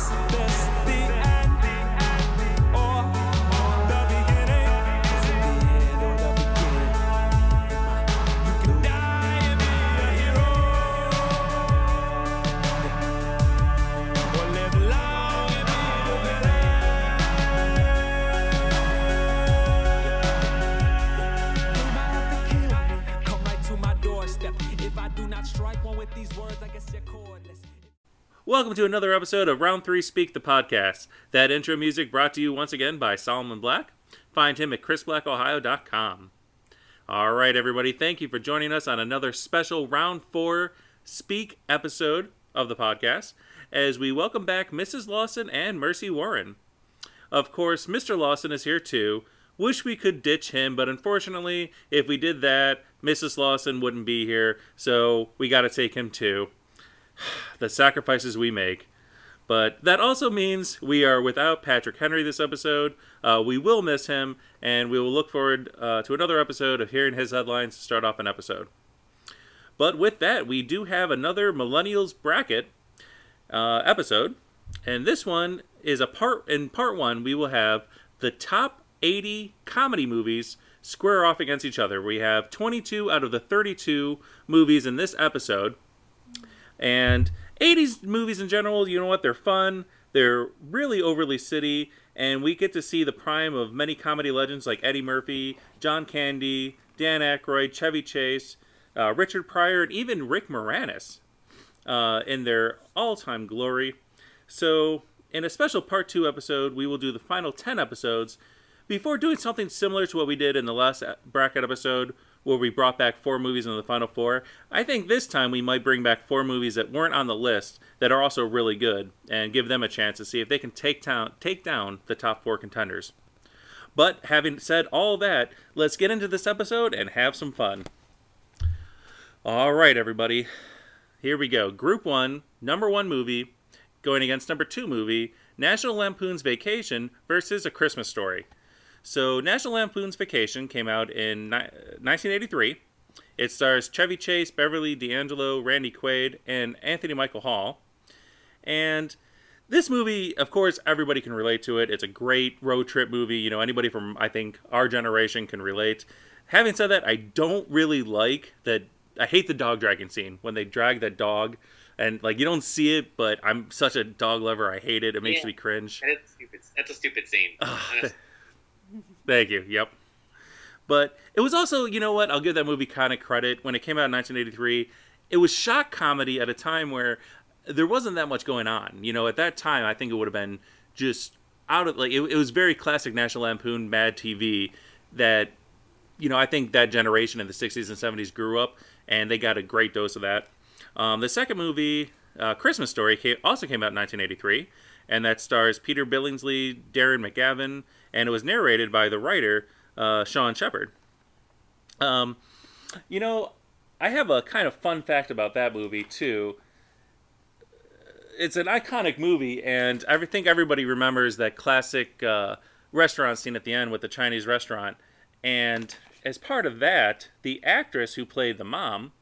Is Welcome to another episode of Round 3 Speak the Podcast. That intro music brought to you once again by Solomon Black. Find him at chrisblackohio.com. All right, everybody, thank you for joining us on another special Round 4 Speak episode of the podcast as we welcome back Mrs. Lawson and Mercy Warren. Of course, Mr. Lawson is here too. Wish we could ditch him, but unfortunately, if we did that, Mrs. Lawson wouldn't be here, so we gotta take him too the sacrifices we make. But that also means we are without Patrick Henry this episode. Uh, we will miss him, and we will look forward uh, to another episode of hearing his headlines to start off an episode. But with that, we do have another Millennials Bracket uh, episode, and this one is a part. In part one, we will have the top 80 comedy movies square off against each other. We have 22 out of the 32 movies in this episode. And 80s movies in general, you know what? They're fun. They're really overly city, and we get to see the prime of many comedy legends like Eddie Murphy, John Candy, Dan Aykroyd, Chevy Chase, uh, Richard Pryor, and even Rick Moranis uh, in their all-time glory. So, in a special part two episode, we will do the final 10 episodes before doing something similar to what we did in the last bracket episode where we brought back four movies in the final four i think this time we might bring back four movies that weren't on the list that are also really good and give them a chance to see if they can take down take down the top four contenders. But having said all that let's get into this episode and have some fun. All right everybody. Here we go. Group one number one movie going against number two movie national lampoon's vacation versus a christmas story so, National Lampoon's Vacation came out in ni- uh, 1983. It stars Chevy Chase, Beverly D'Angelo, Randy Quaid, and Anthony Michael Hall. And this movie, of course, everybody can relate to it. It's a great road trip movie. You know, anybody from, I think, our generation can relate. Having said that, I don't really like that. I hate the dog dragging scene when they drag that dog. And, like, you don't see it, but I'm such a dog lover. I hate it. It makes Yeah. me cringe. It's stupid. That's a stupid scene. Thank you. Yep. But it was also, you know what? I'll give that movie kind of credit. When it came out in 1983, it was shock comedy at a time where there wasn't that much going on. You know, at that time, I think it would have been just out of like it, it was very classic National Lampoon Mad TV that you know I think that generation in the 60s and 70s grew up and they got a great dose of that. Um, the second movie, uh, Christmas Story, came, also came out in 1983, and that stars Peter Billingsley, Darren McGavin, and it was narrated by the writer uh, Sean Shepherd. Um, you know, I have a kind of fun fact about that movie too. It's an iconic movie, and I think everybody remembers that classic uh, restaurant scene at the end with the Chinese restaurant. And as part of that, the actress who played the mom,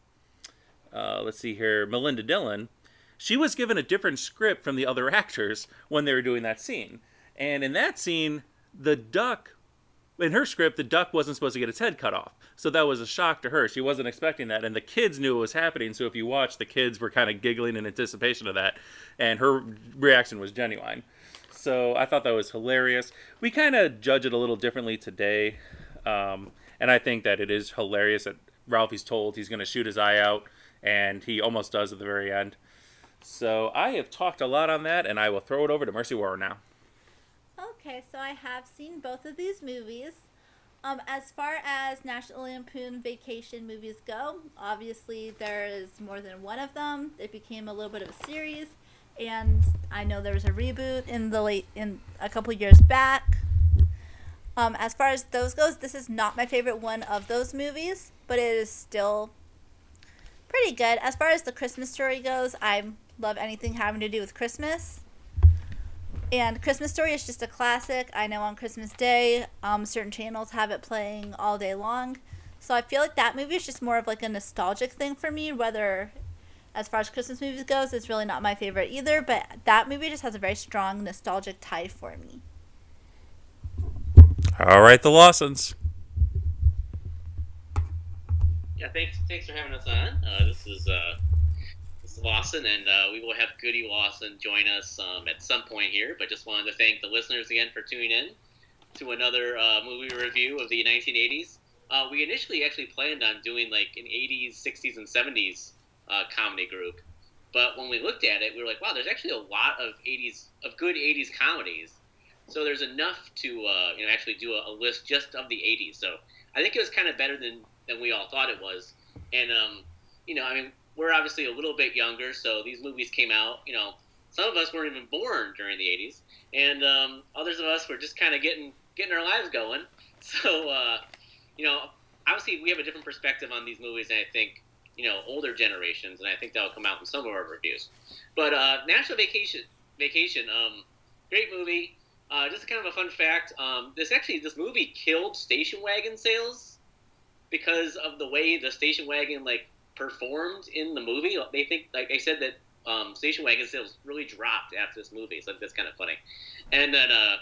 uh, let's see here, Melinda Dillon, she was given a different script from the other actors when they were doing that scene. And in that scene, the duck, in her script, the duck wasn't supposed to get its head cut off. So that was a shock to her. She wasn't expecting that. And the kids knew it was happening. So if you watch, the kids were kind of giggling in anticipation of that. And her reaction was genuine. So I thought that was hilarious. We kind of judge it a little differently today. Um, and I think that it is hilarious that Ralphie's told he's going to shoot his eye out. And he almost does at the very end. So I have talked a lot on that, and I will throw it over to Mercy Warren now. Okay, so I have seen both of these movies. Um, as far as National Lampoon Vacation movies go, obviously there is more than one of them. It became a little bit of a series, and I know there was a reboot in the late in a couple years back. Um, as far as those goes, this is not my favorite one of those movies, but it is still pretty good. As far as the Christmas story goes, I love anything having to do with Christmas. And Christmas Story is just a classic. I know on Christmas Day, um, certain channels have it playing all day long. So I feel like that movie is just more of like a nostalgic thing for me, whether as far as Christmas movies goes, it's really not my favorite either. But that movie just has a very strong nostalgic tie for me. All right, the Lawsons. Yeah, thanks thanks for having us on. Uh, this is uh, this is Lawson, and uh, we will have Goody Lawson join us um, at some point here. But just wanted to thank the listeners again for tuning in to another uh, movie review of the 1980s. Uh, we initially actually planned on doing like an 80s, 60s, and 70s uh, comedy group, but when we looked at it, we were like, wow, there's actually a lot of 80s of good 80s comedies. So there's enough to uh, you know actually do a, a list just of the 80s. So I think it was kind of better than than we all thought it was. And um, you know, I mean, we're obviously a little bit younger, so these movies came out. You know, some of us weren't even born during the '80s, and um, others of us were just kind of getting getting our lives going. So, uh, you know, obviously we have a different perspective on these movies, and I think you know older generations, and I think that'll come out in some of our reviews. But uh, National Vacation, Vacation, um, great movie. Uh, just kind of a fun fact. Um, this actually, this movie killed station wagon sales because of the way the station wagon like performed in the movie. They think, like they said, that um, station wagon sales really dropped after this movie. So that's kind of funny. And then uh,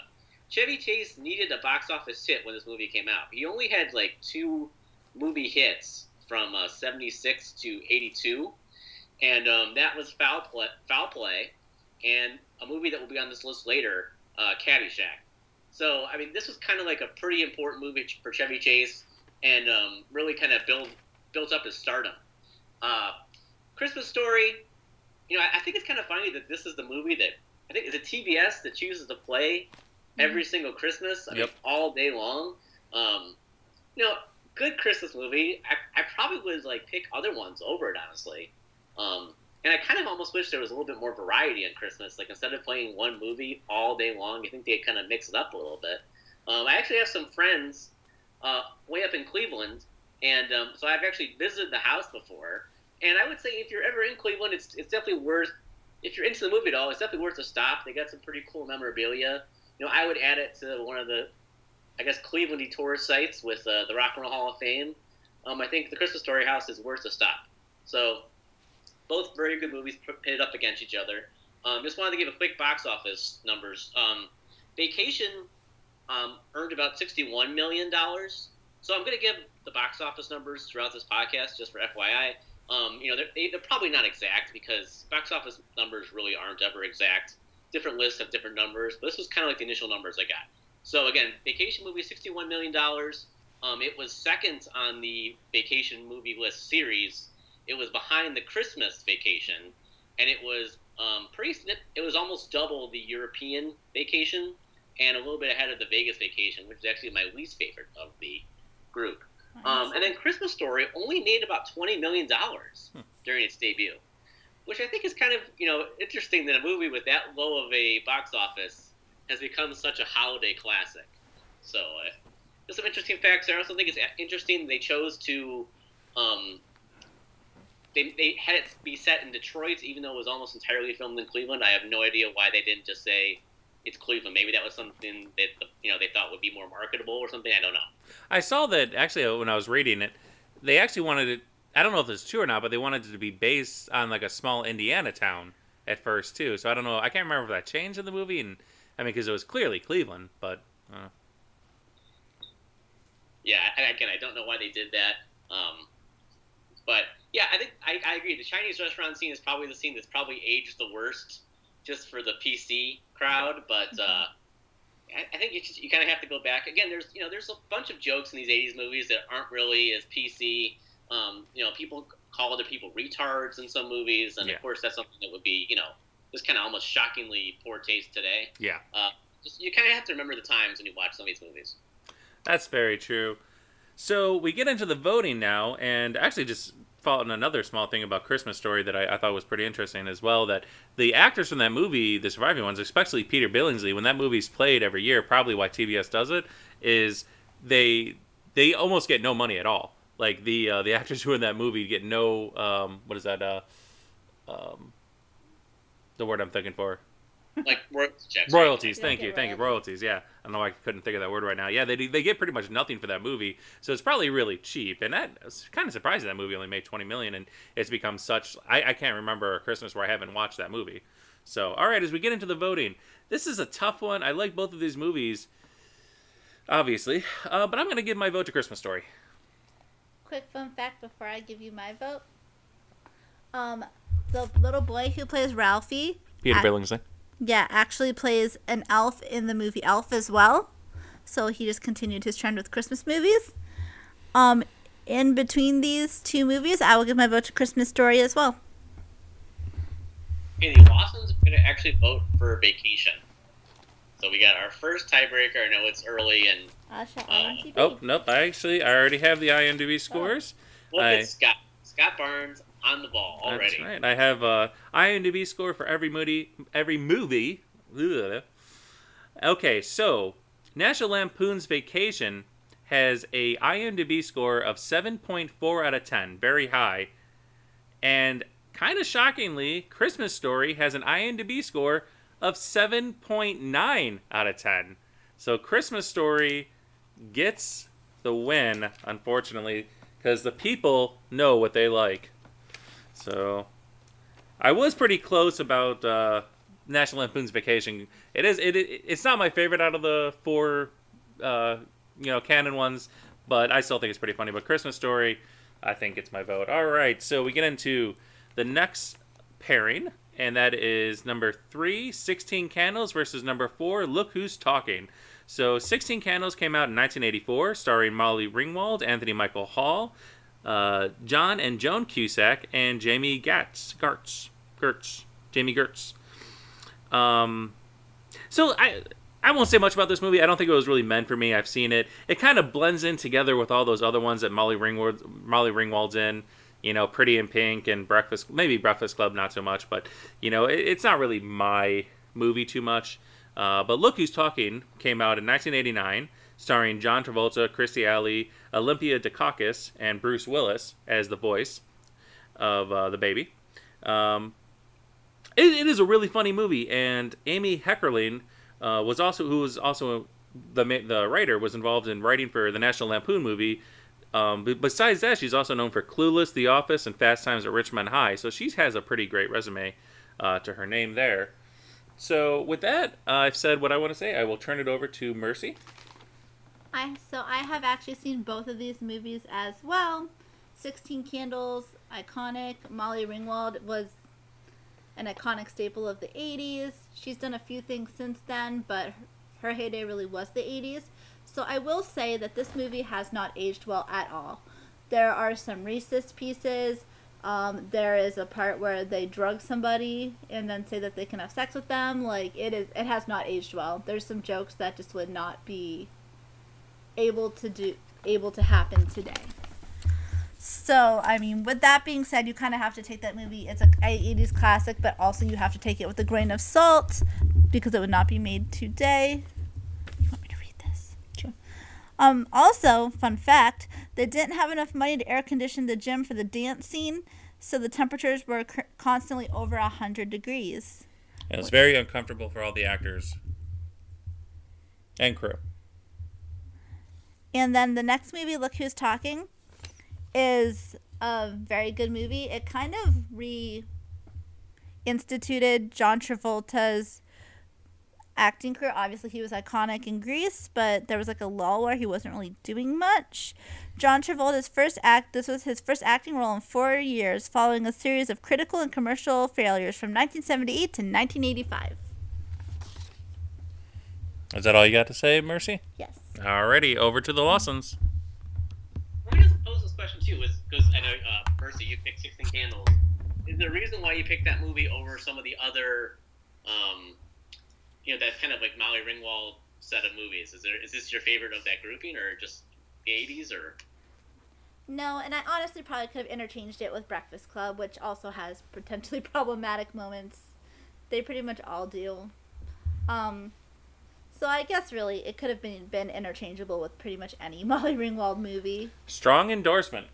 Chevy Chase needed a box office hit when this movie came out. He only had like two movie hits from uh, 76 to 82. And um, that was Foul Play, Foul Play and a movie that will be on this list later, uh, Caddyshack. So, I mean, this was kind of like a pretty important movie for Chevy Chase and um, really kind of build built up his stardom. Uh, Christmas Story, you know, I, I think it's kind of funny that this is the movie that I think is a TBS that chooses to play every single Christmas, I mean, all day long. Um, you know, good Christmas movie. I, I probably would like pick other ones over it, honestly. Um, and I kind of almost wish there was a little bit more variety on Christmas. Like instead of playing one movie all day long, I think they kind of mix it up a little bit. Um, I actually have some friends uh, way up in Cleveland, and um, so I've actually visited the house before. And I would say if you're ever in Cleveland, it's it's definitely worth. If you're into the movie at all, it's definitely worth a stop. They got some pretty cool memorabilia. You know, I would add it to one of the, I guess, Clevelandy tourist sites with uh, the Rock and Roll Hall of Fame. Um, I think the Christmas Story House is worth a stop. So, both very good movies pitted up against each other. Um, just wanted to give a quick box office numbers. Um, Vacation um, earned about sixty-one million dollars. So I'm going to give the box office numbers throughout this podcast, just for FYI. Um, you know, they're, they, they're probably not exact because box office numbers really aren't ever exact. Different lists have different numbers, but this was kind of like the initial numbers I got. So again, Vacation movie, sixty-one million dollars. Um, it was second on the Vacation movie list series. It was behind the Christmas Vacation, and it was um, pretty. It was almost double the European Vacation, and a little bit ahead of the Vegas Vacation, which is actually my least favorite of the group. Um, and then Christmas Story only made about twenty million dollars during its debut, which I think is kind of you know interesting that a movie with that low of a box office has become such a holiday classic. So uh, there's some interesting facts there. I also think it's interesting they chose to um, they, they had it be set in Detroit, even though it was almost entirely filmed in Cleveland. I have no idea why they didn't just say it's Cleveland. Maybe that was something that you know they thought would be more marketable or something. I don't know. I saw that actually uh, when I was reading it, they actually wanted it. I don't know if it's true or not, but they wanted it to be based on like a small Indiana town at first too. So I don't know. I can't remember if that changed in the movie, and I mean because it was clearly Cleveland, but uh, yeah, I- again, I don't know why they did that. Um, but yeah, I think I, I agree. The Chinese restaurant scene is probably the scene that's probably aged the worst, just for the PC crowd. But uh, I, I think you, just- you kind of have to go back again. There's you know there's a bunch of jokes in these '80s movies that aren't really as PC. Um, you know, people call other people retards in some movies, and Yeah. of course that's something that would be you know just kind of almost shockingly poor taste today. yeah, Uh, just you kind of have to remember the times when you watch some of these movies. that's very true. So we get into the voting now, and actually just following another small thing about Christmas Story that I, I thought was pretty interesting as well. That the actors from that movie, the surviving ones, especially Peter Billingsley, when that movie's played every year, probably why TBS does it, is they they almost get no money at all. Like the uh, the actors who are in that movie get no um, what is that uh, um, the word I'm thinking for like royalty checks. Royalties, You don't thank you, get thank you. royalties. Royalties, yeah. I don't know why I couldn't think of that word right now. Yeah, they they get pretty much nothing for that movie, so it's probably really cheap. And that it's kind of surprising that movie only made twenty million, and it's become such. I, I can't remember a Christmas where I haven't watched that movie. So, all right, as we get into the voting, this is a tough one. I like both of these movies, obviously, uh, but I'm gonna give my vote to Christmas Story. Quick fun fact before I give you my vote. Um, the little boy who plays Ralphie, Peter Ac- Billingsley. Yeah, actually plays an elf in the movie Elf as well. So he just continued his trend with Christmas movies. Um, in between these two movies, I will give my vote to Christmas Story as well. Okay, the Lawsons are going to actually vote for Vacation. So we got our first tiebreaker. I know it's early, and Uh, shall I on TV? Oh nope, I actually I already have the IMDb scores. look Aye. at Scott. Scott Barnes on the ball already. That's right. I have uh, a IMDb score for every movie. Every movie. Ugh. Okay, so National Lampoon's Vacation has a IMDb score of 7.4 out of 10, very high. And kind of shockingly, Christmas Story has an IMDb score of 7.9 out of 10. So Christmas Story gets the win, unfortunately, because the people know what they like. So, I was pretty close about uh, National Lampoon's Vacation. It is it, it it's not my favorite out of the four uh, you know canon ones, but I still think it's pretty funny. But Christmas Story, I think it's my vote. All right, so we get into the next pairing, and that is number three, 16 Candles versus number four, Look Who's Talking. So 16 Candles came out in 1984, starring Molly Ringwald, Anthony Michael Hall, uh, John and Joan Cusack, and Jamie Gatz, Gartz, Gertz, Jamie Gertz. Um, so I I won't say much about this movie. I don't think it was really meant for me. I've seen it. It kind of blends in together with all those other ones that Molly Ringwald Molly Ringwald's in. You know, Pretty in Pink and Breakfast, maybe Breakfast Club, not so much. But you know, it, it's not really my movie too much. Uh, but Look Who's Talking came out in 1989, starring John Travolta, Kirstie Alley, Olympia Dukakis, and Bruce Willis as the voice of uh, the baby. Um, it, it is a really funny movie, and Amy Heckerling uh, was also who was also the the writer was involved in writing for the National Lampoon movie. Um, but besides that, she's also known for Clueless, The Office, and Fast Times at Ridgemont High. So she has a pretty great resume uh, to her name there. So with that, uh, I've said what I want to say. I will turn it over to Mercy. I so I have actually seen both of these movies as well. Sixteen Candles, iconic. Molly Ringwald was an iconic staple of the '80s. She's done a few things since then, but her heyday really was the '80s. So I will say that this movie has not aged well at all. There are some racist pieces. Um, there is a part where they drug somebody and then say that they can have sex with them. Like it is, it has not aged well. There's some jokes that just would not be able to do able to happen today. So, I mean, with that being said, you kind of have to take that movie. It's a 80s classic, but also you have to take it with a grain of salt because it would not be made today. You want me to read this? Sure. Um, also, fun fact, they didn't have enough money to air condition the gym for the dance scene, so the temperatures were c- constantly over 100 degrees. It was very uncomfortable for all the actors and crew. And then the next movie, Look Who's Talking, is a very good movie. It kind of reinstituted John Travolta's acting career. Obviously, he was iconic in Grease, but there was like a lull where he wasn't really doing much. John Travolta's first act, this was his first acting role in four years, following a series of critical and commercial failures from 1978 to 1985. Is that all you got to say, Mercy? Yes. Alrighty, over to the Lawsons. Let me just pose this question too, because I know uh, Mercy, you picked Sixteen Candles. Is there a reason why you picked that movie over some of the other, um, you know, that kind of like Molly Ringwald set of movies? Is there is this your favorite of that grouping, or just the '80s, or? No, and I honestly probably could have interchanged it with Breakfast Club, which also has potentially problematic moments. They pretty much all do. Um, so I guess really it could have been been interchangeable with pretty much any Molly Ringwald movie. Strong endorsement.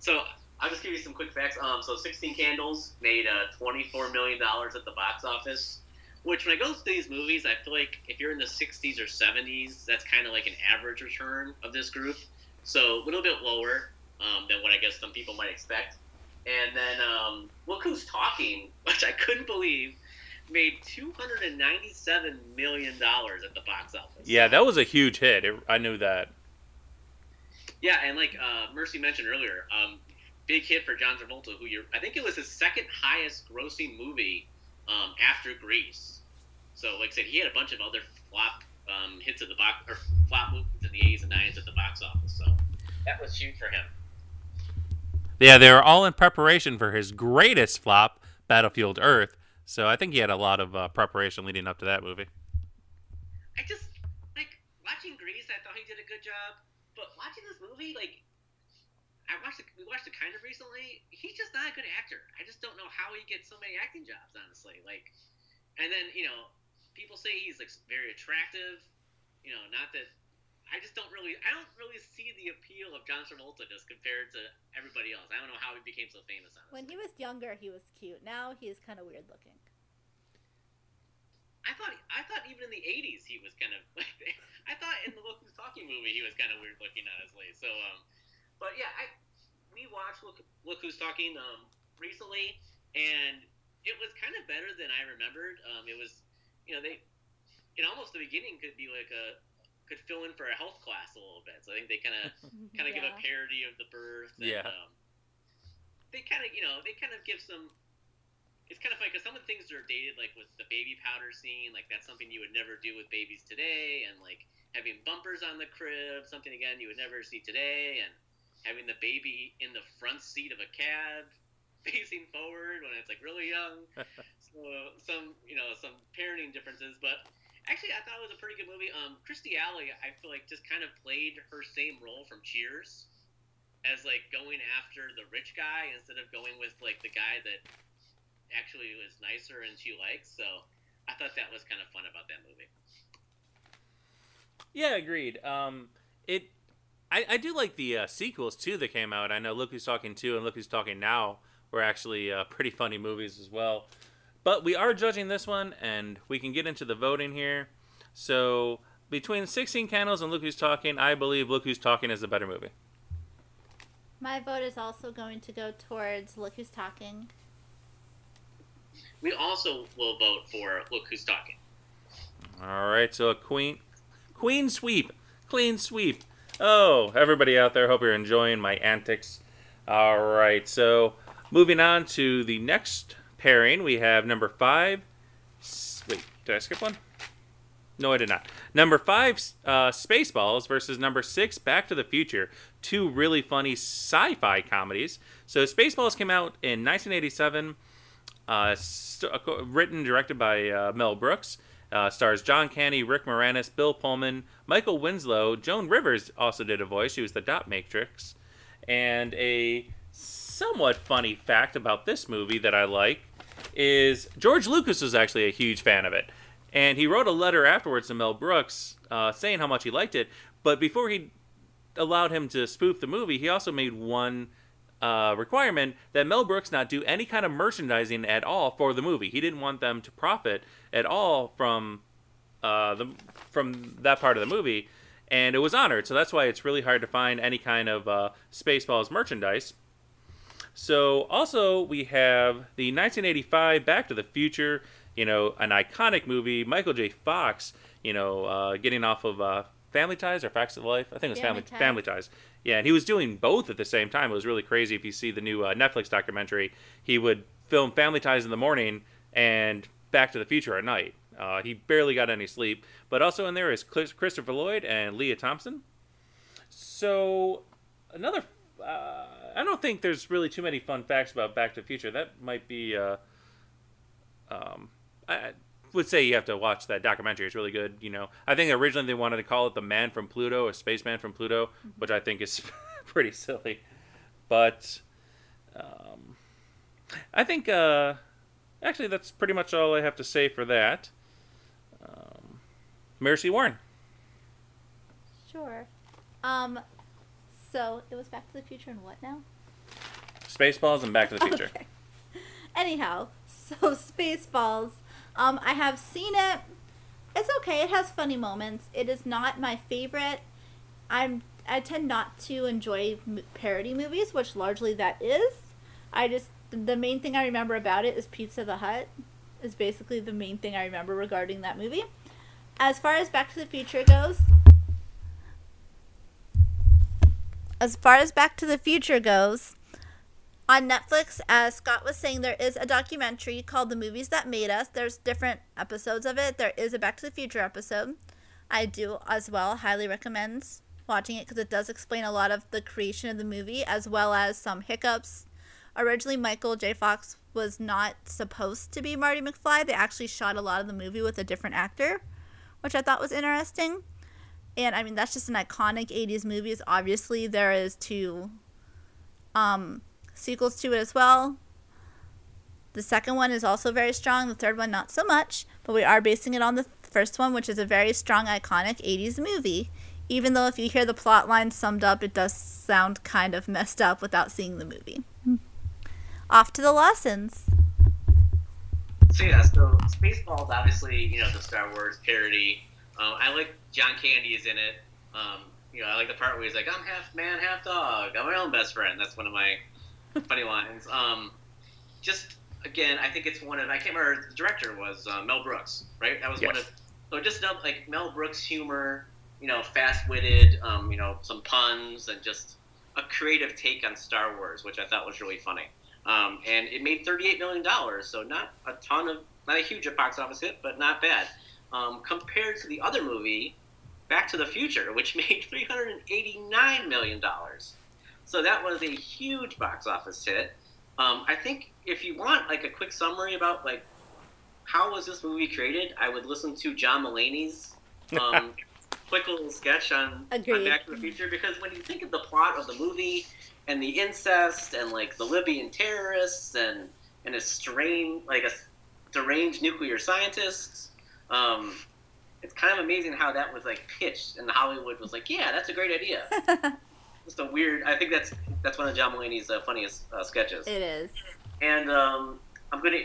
So I'll just give you some quick facts. Um, so 16 Candles made uh, 24 million dollars at the box office. Which, when I go to these movies, I feel like if you're in the 60s or 70s, that's kind of like an average return of this group. So a little bit lower um, than what I guess some people might expect. And then um, Look Who's Talking, which I couldn't believe, made 297 million dollars at the box office. Yeah, that was a huge hit. It, I knew that. Yeah, and like uh, Mercy mentioned earlier, um, big hit for John Travolta, who you're, I think it was his second highest grossing movie um, after Grease. So, like I said, he had a bunch of other flop um, hits at the box, or flop movies in the 80s and 90s at the box office. So that was huge for him. Yeah, they were all in preparation for his greatest flop, Battlefield Earth. So I think he had a lot of uh, preparation leading up to that movie. I just like watching Grease. I thought he did a good job, but watching this movie, like I watched it, we watched it kind of recently. He's just not a good actor. I just don't know how he gets so many acting jobs, honestly. Like, and then you know, people say he's like very attractive. You know, not that I just don't really, I don't really see the appeal of John Travolta just compared to everybody else. I don't know how he became so famous. Honestly. When he was younger, he was cute. Now he is kind of weird looking. I thought I thought even in the '80s he was kind of like I thought in the Look Who's Talking movie he was kind of weird looking honestly. So, um, but yeah, I we watched Look Look Who's Talking um, recently, and it was kind of better than I remembered. Um, it was, you know, they, in almost the beginning could be like a could fill in for a health class a little bit. So I think they kind of kind of give a parody of the birth. And, Yeah. Um, they kind of, you know, they kind of give some. It's kind of funny because some of the things that are dated, like with the baby powder scene, like that's something you would never do with babies today, and like having bumpers on the crib, something again you would never see today, and having the baby in the front seat of a cab facing forward when it's like really young. so some, you know, some parenting differences, but actually I thought it was a pretty good movie. Um, Kirstie Alley, I feel like just kind of played her same role from Cheers, as like going after the rich guy instead of going with like the guy that actually was nicer and she likes. So I thought that was kind of fun about that movie. Yeah, agreed. Um, it, I, I do like the uh, sequels too that came out. I know Look Who's Talking Two and Look Who's Talking Now were actually uh, pretty funny movies as well. But we are judging this one, and we can get into the voting here. So between 16 Candles and Look Who's Talking, I believe Look Who's Talking is the better movie. My vote is also going to go towards Look Who's Talking. We also will vote for Look Who's Talking. All right, so a queen, queen sweep, clean sweep. Oh, everybody out there, hope you're enjoying my antics. All right, so moving on to the next pairing, we have number five. Wait, did I skip one? No, I did not. Number five, uh, Spaceballs versus number six, Back to the Future. Two really funny sci-fi comedies. So Spaceballs came out in 1987 uh, st- uh, written directed by uh, Mel Brooks. Uh, stars John Candy, Rick Moranis, Bill Pullman, Michael Winslow. Joan Rivers also did a voice. She was the Dot Matrix. And a somewhat funny fact about this movie that I like is George Lucas was actually a huge fan of it. And he wrote a letter afterwards to Mel Brooks uh, saying how much he liked it. But before he allowed him to spoof the movie, he also made one uh, requirement that Mel Brooks not do any kind of merchandising at all for the movie. He didn't want them to profit at all from uh, the from that part of the movie, and it was honored. So that's why it's really hard to find any kind of uh, Spaceballs merchandise. So also we have the 1985 Back to the Future, you know, an iconic movie. Michael J. Fox, you know, uh, getting off of uh, Family Ties or Facts of Life. I think it was Family Family Ties. Family Ties. Yeah, and he was doing both at the same time. It was really crazy. If you see the new uh, Netflix documentary, he would film Family Ties in the morning and Back to the Future at night. Uh, he barely got any sleep. But also in there is Christopher Lloyd and Lea Thompson. So another, uh, I don't think there's really too many fun facts about Back to the Future. That might be, uh, um, I would say you have to watch that documentary. It's really good. You know, I think originally they wanted to call it the Man from Pluto, a spaceman from Pluto, which I think is pretty silly. But um, I think uh, actually that's pretty much all I have to say for that. Um, Mercy Warren. Sure. Um, so it was Back to the Future and what now? Spaceballs and Back to the Future. Okay. Anyhow, so Spaceballs. Um, I have seen it. It's okay. It has funny moments. It is not my favorite. I'm. I tend not to enjoy m- parody movies, which largely that is. I just the main thing I remember about it is Pizza the Hut. Is basically the main thing I remember regarding that movie. As far as Back to the Future goes, as far as Back to the Future goes, on Netflix, as Scott was saying, there is a documentary called The Movies That Made Us. There's different episodes of it. There is a Back to the Future episode. I do as well highly recommend watching it because it does explain a lot of the creation of the movie as well as some hiccups. Originally, Michael J. Fox was not supposed to be Marty McFly. They actually shot a lot of the movie with a different actor, which I thought was interesting. And I mean, that's just an iconic 80s movie. Obviously, there is two um, sequels to it as well. The second one is also very strong. The third one, not so much. But we are basing it on the first one, which is a very strong, iconic 80s movie. Even though if you hear the plot line summed up, it does sound kind of messed up without seeing the movie. Off to the Lawsons. So yeah, so Spaceballs obviously you know the Star Wars parody. Um, I like John Candy is in it. Um, you know I like the part where he's like I'm half man, half dog. I'm my own best friend. That's one of my funny lines. Um, just again, I think it's one of I can't remember the director was uh, Mel Brooks, right? That was one of so just like Mel Brooks humor, you know, fast witted, um, you know, some puns and just a creative take on Star Wars, which I thought was really funny. Um, and it made $38 million, so not a ton of, not a huge box office hit, but not bad. Um, compared to the other movie, Back to the Future, which made $389 million. So that was a huge box office hit. Um, I think if you want like a quick summary about like how was this movie created, I would listen to John Mulaney's um, quick little sketch on, on Back to the Future because when you think of the plot of the movie and the incest and like the Libyan terrorists and and a strange like a deranged nuclear scientist, um, it's kind of amazing how that was like pitched and Hollywood was like, yeah, that's a great idea. Just a weird. I think that's that's one of John Mulaney's uh, funniest uh, sketches. It is. And um, I'm going to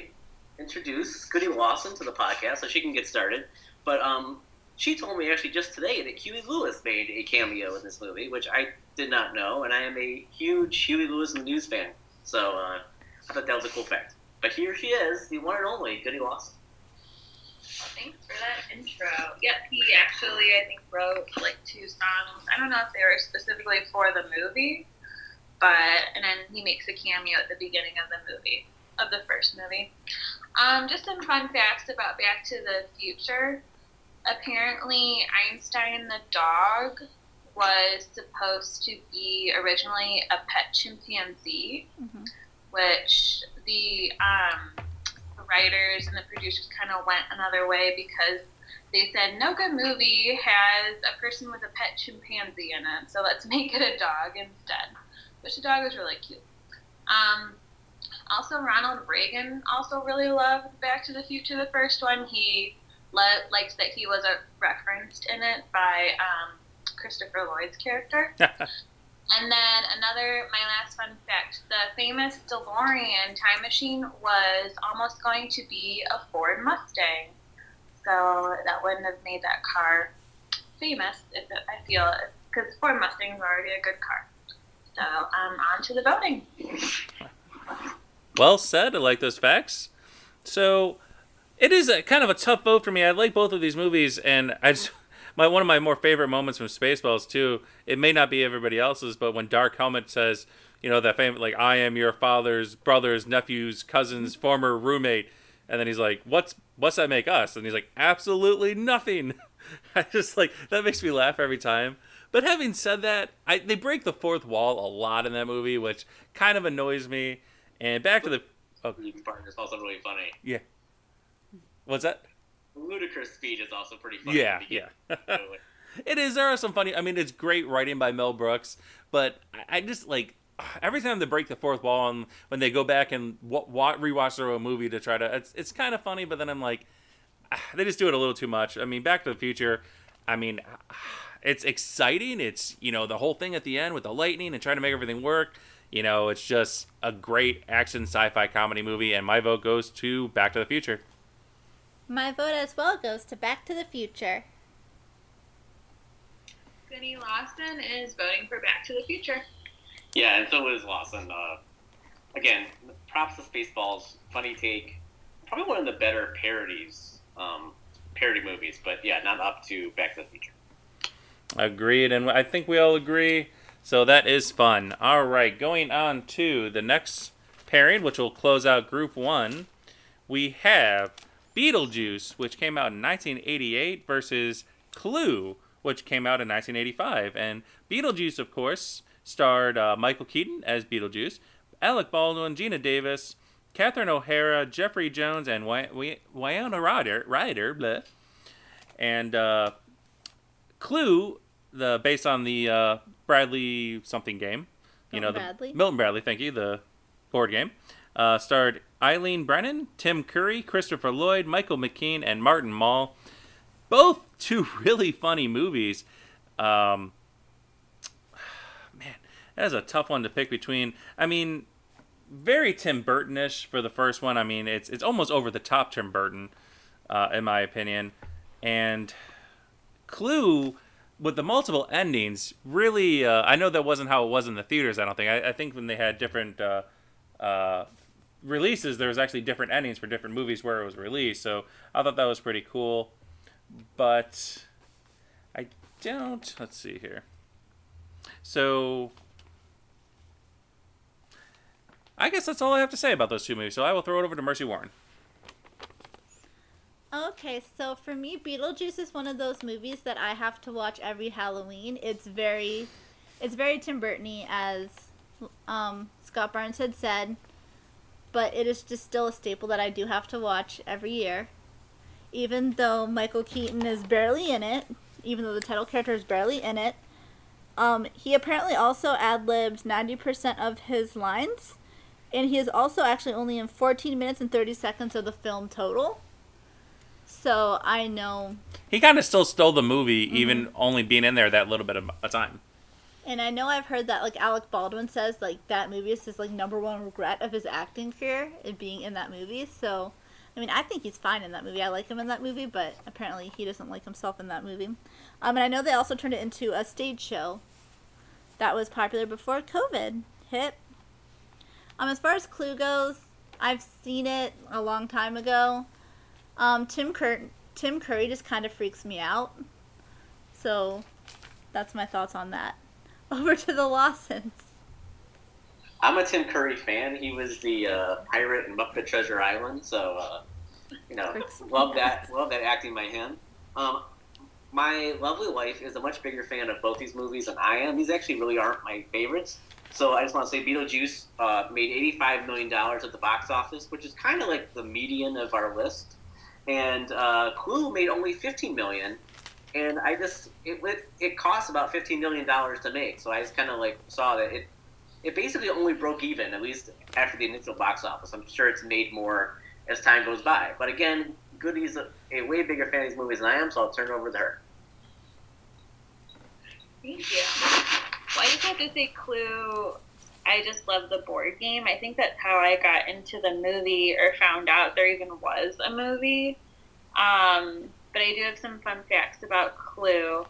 introduce Goody Lawson to the podcast so she can get started. But um, she told me actually just today that Huey Lewis made a cameo in this movie, which I did not know, and I am a huge Huey Lewis and the News fan. So uh, I thought that was a cool fact. But here she is, the one and only Goody Lawson. Thanks for that intro. Yep, he actually, I think, wrote like two songs. I don't know if they were specifically for the movie, but and then he makes a cameo at the beginning of the movie, of the first movie. Um, just some fun facts about Back to the Future. Apparently, Einstein the dog was supposed to be originally a pet chimpanzee, Mhm. which the um, writers and the producers kind of went another way because they said no good movie has a person with a pet chimpanzee in it, so let's make it a dog instead. Which the dog was really cute. Um, also, Ronald Reagan also really loved Back to the Future, the first one. He le- likes that he was referenced in it by um, Christopher Lloyd's character. And then another, my last fun fact: the famous DeLorean time machine was almost going to be a Ford Mustang, so that wouldn't have made that car famous. If it, I feel, because Ford Mustang is already a good car. So um, on to the voting. Well said. I like those facts. So it is a kind of a tough vote for me. I like both of these movies, and I just my one of my more favorite moments from Spaceballs too. It may not be everybody else's, but when Dark Helmet says, you know, that famous like I am your father's brother's nephew's cousin's mm-hmm. former roommate, and then he's like, what's what's that make us? And he's like, absolutely nothing. I just like that makes me laugh every time. But having said that, I, they break the fourth wall a lot in that movie, which kind of annoys me. And back to the oh, part is also really funny. yeah. What's that? Ludicrous speed is also pretty funny. Yeah, yeah. it is. There are some funny. I mean, it's great writing by Mel Brooks, but I, I just like every time they break the fourth wall and when they go back and wa- wa- rewatch their own movie to try to. It's it's kind of funny, but then I'm like, ah, they just do it a little too much. I mean, Back to the Future. I mean, it's exciting. It's you know the whole thing at the end with the lightning and trying to make everything work. you know, it's just a great action sci-fi comedy movie, and my vote goes to Back to the Future. My vote as well goes to Back to the Future. Cindy Lawson is voting for Back to the Future. Yeah, and so is Lawson. Uh, again, props to Spaceballs. Funny take. Probably one of the better parodies, um, parody movies. But yeah, not up to Back to the Future. Agreed, and I think we all agree. So that is fun. All right, going on to the next pairing, which will close out Group One. We have Beetlejuice, which came out in 1988, versus Clue, which came out in 1985. And Beetlejuice, of course, starred uh, Michael Keaton as Beetlejuice, Alec Baldwin, Geena Davis, Catherine O'Hara, Jeffrey Jones, and Wy- Wy- Wyona Ryder. Ryder, bleh. And uh, Clue, the based on the uh, Bradley something game, you know, the Bradley? Milton Bradley, thank you, the board game, uh, starred Eileen Brennan, Tim Curry, Christopher Lloyd, Michael McKean, and Martin Mull. Both two really funny movies. Um, man, that is a tough one to pick between. I mean, very Tim Burton-ish for the first one. I mean, it's it's almost over the top Tim Burton, uh, in my opinion, and Clue with the multiple endings really. Uh, I know that wasn't how it was in the theaters. I don't think. I, I think when they had different uh, uh, releases, there was actually different endings for different movies where it was released. So I thought that was pretty cool, but I don't. Let's see here. So I guess that's all I have to say about those two movies. So I will throw it over to Mercy Warren. Okay, so for me, Beetlejuice is one of those movies that I have to watch every Halloween. It's very, it's very Tim Burton-y, as um, Scott Barnes had said, but it is just still a staple that I do have to watch every year. Even though Michael Keaton is barely in it, even though the title character is barely in it, um, he apparently also ad-libbed 90% of his lines, and he is also actually only in 14 minutes and 30 seconds of the film total. So I know, He kind of still stole the movie, even only being in there that little bit of a time. And I know I've heard that like Alec Baldwin says like that movie is his like number one regret of his acting career and being in that movie. So, I mean, I think he's fine in that movie. I like him in that movie, but apparently he doesn't like himself in that movie. Um, and I know they also turned it into a stage show that was popular before COVID hit. Um, as far as Clue goes, I've seen it a long time ago. Um, Tim Cur- Tim Curry just kind of freaks me out. So, that's my thoughts on that. Over to the Lawsons. I'm a Tim Curry fan. He was the uh, pirate in Muppet Treasure Island, so uh, you know, love that. Love that acting by him. Um, my lovely wife is a much bigger fan of both these movies than I am. These actually really aren't my favorites. So I just want to say Beetlejuice uh, made $85 million at the box office, which is kind of like the median of our list. And uh, Clue made only $15 million. And I just, it, it, it costs about $15 million to make. So I just kind of like saw that it, it basically only broke even, at least after the initial box office. I'm sure it's made more as time goes by. But again, Goody's a, a way bigger fan of these movies than I am, so I'll turn it over to her. Thank you. Well, I just have to say, Clue. I just love the board game. I think that's how I got into the movie or found out there even was a movie. Um, but I do have some fun facts about Clue.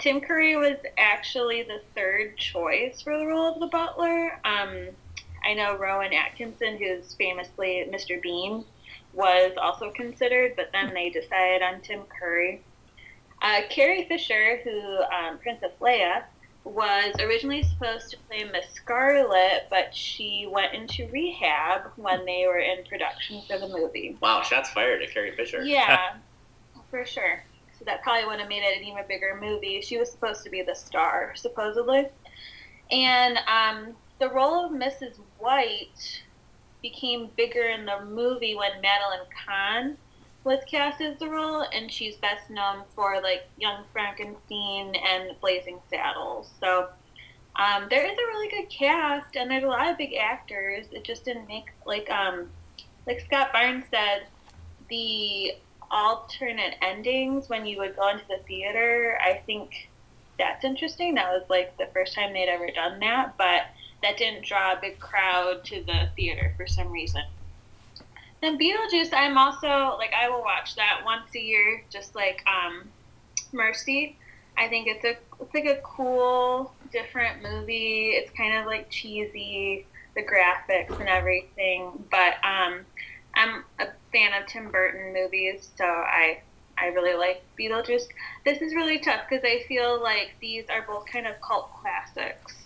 Tim Curry was actually the third choice for the role of the butler. Um, I know Rowan Atkinson, who's famously Mr. Bean, was also considered, but then they decided on Tim Curry. Uh, Carrie Fisher, who um, Princess Leia, was originally supposed to play Miss Scarlet, but she went into rehab when they were in production for the movie. Wow, shots fired at Carrie Fisher. Yeah, for sure. So that probably would have made it an even bigger movie. She was supposed to be the star, supposedly. And um, the role of Mrs. White became bigger in the movie when Madeline Kahn was cast as the role, and she's best known for like Young Frankenstein and Blazing Saddles. So um, there is a really good cast, and there's a lot of big actors. It just didn't make like um, like Scott Barnes said, the alternate endings when you would go into the theater. I think that's interesting. That was like the first time they'd ever done that, but that didn't draw a big crowd to the theater for some reason. Then Beetlejuice, I'm also like I will watch that once a year, just like um, Mercy. I think it's a it's like a cool, different movie. It's kind of like cheesy, the graphics and everything. But um, I'm a fan of Tim Burton movies, so I I really like Beetlejuice. This is really tough because I feel like these are both kind of cult classics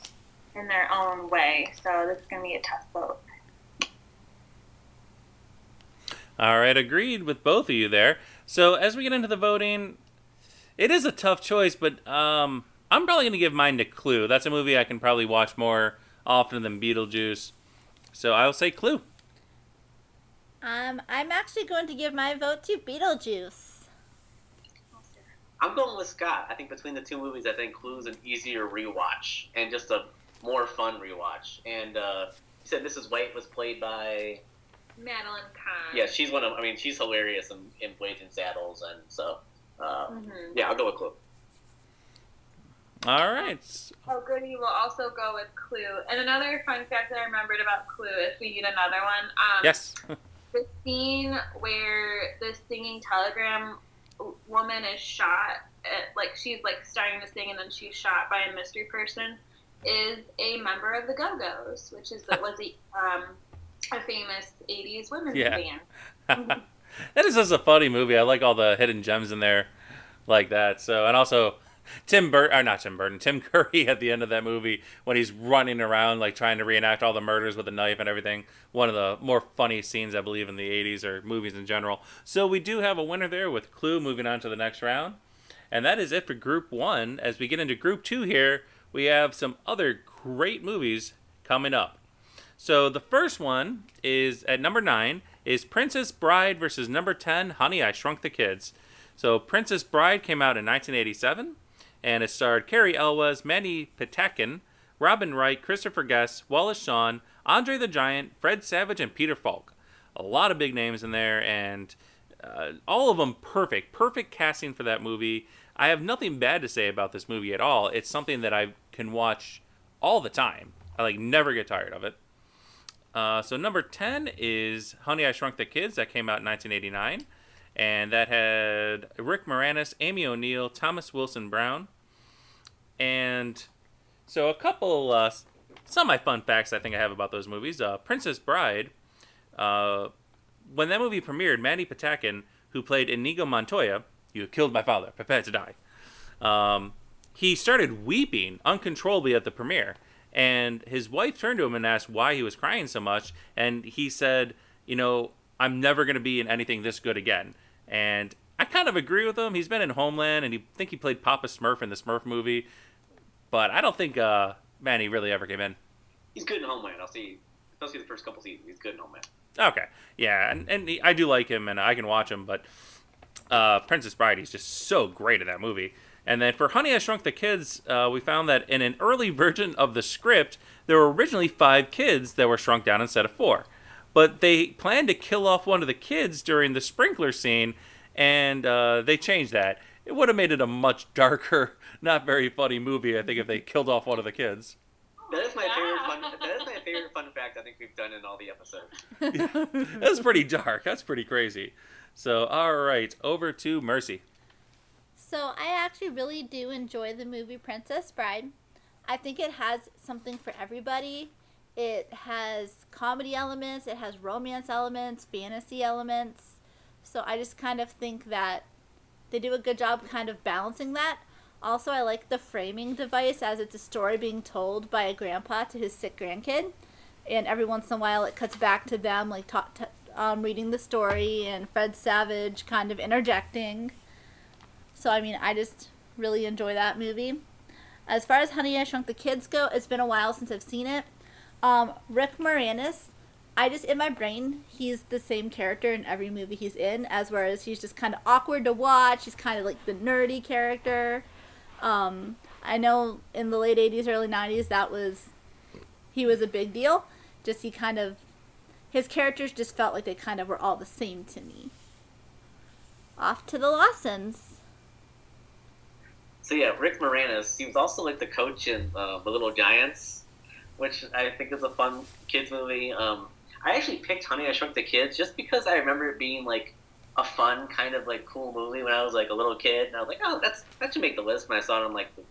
in their own way. So this is gonna be a tough vote. All right, agreed with both of you there. So as we get into the voting, it is a tough choice, but um, I'm probably to give mine to Clue. That's a movie I can probably watch more often than Beetlejuice. So I will say Clue. Um, I'm actually going to give my vote to Beetlejuice. I'm going with Scott. I think between the two movies, I think Clue's an easier rewatch and just a more fun rewatch. And uh, you said Mrs. White was played by. Madeline Kahn. Yeah, she's one of. I mean, she's hilarious in, in Blazing Saddles, and so. Uh, Mhm. Yeah, I'll go with Clue. All right. Oh, goody. We'll also go with Clue. And another fun fact that I remembered about Clue, if we need another one. Um, Yes. the scene where the singing telegram woman is shot at, like she's like starting to sing and then she's shot by a mystery person is a member of the go-go's which is was a um a famous 80s women's Yeah. band that is just a funny movie. I like all the hidden gems in there, like that. So, and also Tim Burton, not Tim Burton, Tim Curry at the end of that movie when he's running around like trying to reenact all the murders with a knife and everything. One of the more funny scenes I believe in the '80s or movies in general. So we do have a winner there with Clue. Moving on to the next round, and that is it for Group One. As we get into Group Two here, we have some other great movies coming up. So the first one is at number nine is Princess Bride versus number ten Honey I Shrunk the Kids. So Princess Bride came out in 1987, and it starred Cary Elwes, Mandy Patinkin, Robin Wright, Christopher Guest, Wallace Shawn, Andre the Giant, Fred Savage, and Peter Falk. A lot of big names in there, and uh, all of them perfect, perfect casting for that movie. I have nothing bad to say about this movie at all. It's something that I can watch all the time. I like never get tired of it. Uh, so number 10 is Honey, I Shrunk the Kids. That came out in 1989. And that had Rick Moranis, Amy O'Neill, Thomas Wilson Brown. And so a couple, uh, my fun facts I think I have about those movies. Uh, Princess Bride, uh, when that movie premiered, Mandy Patinkin, who played Inigo Montoya, you killed my father, prepare to die. Um, he started weeping uncontrollably at the premiere. And his wife turned to him and asked why he was crying so much. And he said, You know, I'm never going to be in anything this good again. And I kind of agree with him. He's been in Homeland, and he I think he played Papa Smurf in the Smurf movie. But I don't think uh, Manny really ever came in. He's good in Homeland. I'll see. I'll see the first couple seasons. He's good in Homeland. Okay, yeah, and, and he, I do like him, and I can watch him, but uh, Princess Bride, he's just so great in that movie. And then for Honey, I Shrunk the Kids, uh, we found that in an early version of the script, there were originally five kids that were shrunk down instead of four. But they planned to kill off one of the kids during the sprinkler scene, and uh, they changed that. It would have made it a much darker, not very funny movie, I think, if they killed off one of the kids. That is my favorite fun. That is my favorite fun fact I think we've done in all the episodes. That's pretty dark. That's pretty crazy. So, all right, over to Mercy. So I actually really do enjoy the movie Princess Bride. I think it has something for everybody. It has comedy elements, it has romance elements, fantasy elements. So I just kind of think that they do a good job kind of balancing that. Also, I like the framing device as it's a story being told by a grandpa to his sick grandkid. And every once in a while, it cuts back to them, like ta- ta- um, reading the story, and Fred Savage kind of interjecting. So I mean, I just really enjoy that movie. As far as Honey I Shrunk the Kids go, it's been a while since I've seen it. Um, Rick Moranis, I just in my brain he's the same character in every movie he's in, as whereas he's just kind of awkward to watch. He's kind of like the nerdy character. Um, I know in the late '80s, early '90s, that was he was a big deal. Just he kind of his characters just felt like they kind of were all the same to me. Off to the Lawsons. So yeah, Rick Moranis. He was also like the coach in uh, the Little Giants. Which I think is a fun kids movie. Um, I actually picked Honey I Shrunk the Kids just because I remember it being like a fun kind of like cool movie when I was like a little kid, and I was like, oh, that's that should make the list when I saw it on like the,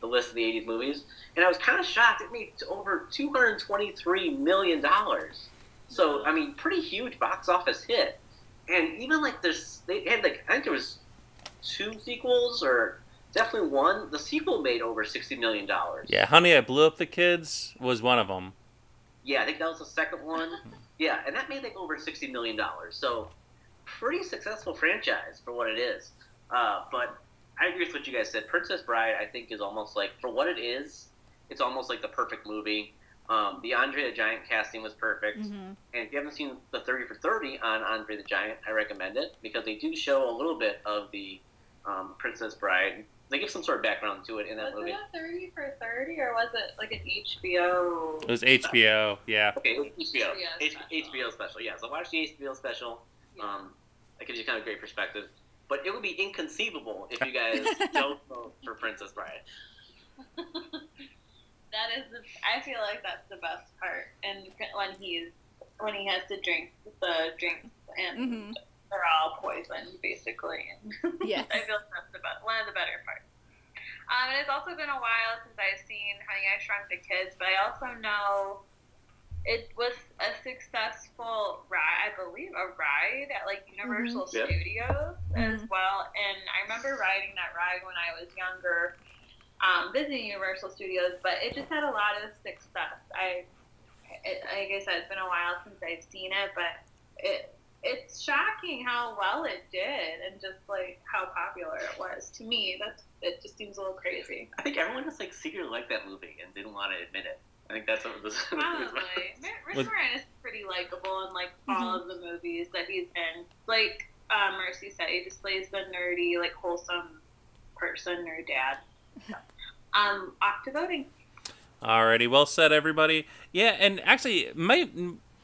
the list of the '80s movies, and I was kind of shocked. It made over 223 million dollars. So I mean, pretty huge box office hit, and even like there's they had like I think there was two sequels or definitely one. The sequel made over 60 million dollars. Yeah, Honey, I Blew Up the Kids was one of them. Yeah, I think that was the second one. Yeah, and that made like over sixty million dollars. So pretty successful franchise for what it is. Uh, but I agree with what you guys said. Princess Bride, I think, is almost like for what it is, it's almost like the perfect movie. Um, the Andre the Giant casting was perfect, hmm and if you haven't seen the Thirty for Thirty on Andre the Giant, I recommend it because they do show a little bit of the um, Princess Bride. They give some sort of background to it in that Was movie. it a 30 for 30 or was it like an HBO? It was HBO. Yeah. Okay, it was HBO. HBO H- special. HBO special. Yeah, so watch the HBO special. Um, that gives you kind of great perspective. But it would be inconceivable if you guys don't vote for Princess Bride. that is the, I feel like that's the best part. And when he's when he has to drink the drinks and hmm they're all poisoned basically. Yes. I feel like that's the best, one of the better parts. Um, and it's also been a while since I've seen Honey I Shrunk the Kids, but I also know it was a successful ride, I believe, a ride at like Universal Mhm. Yeah. Studios as Mhm. well. And I remember riding that ride when I was younger, um, visiting Universal Studios, but it just had a lot of success. I, it, like I said, it's been a while since I've seen it, but it it's shocking how well it did and just like how popular it was to me. That's it. Just seems a little crazy. I think everyone just like secretly liked that movie and didn't want to admit it. I think that's what this Probably. Rich Was- Moranis is pretty likable in like all of the movies that he's in. Like uh, Mercy said, he just plays the nerdy, like wholesome person or dad. So, um, off to voting. Alrighty, well said, everybody. Yeah, and actually, my,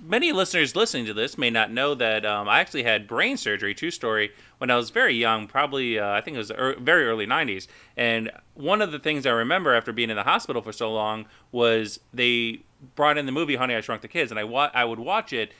many listeners listening to this may not know that um, I actually had brain surgery, true story, when I was very young, probably, uh, I think it was er, very early 90s. And one of the things I remember after being in the hospital for so long was they brought in the movie Honey, I Shrunk the Kids, and I, wa- I would watch it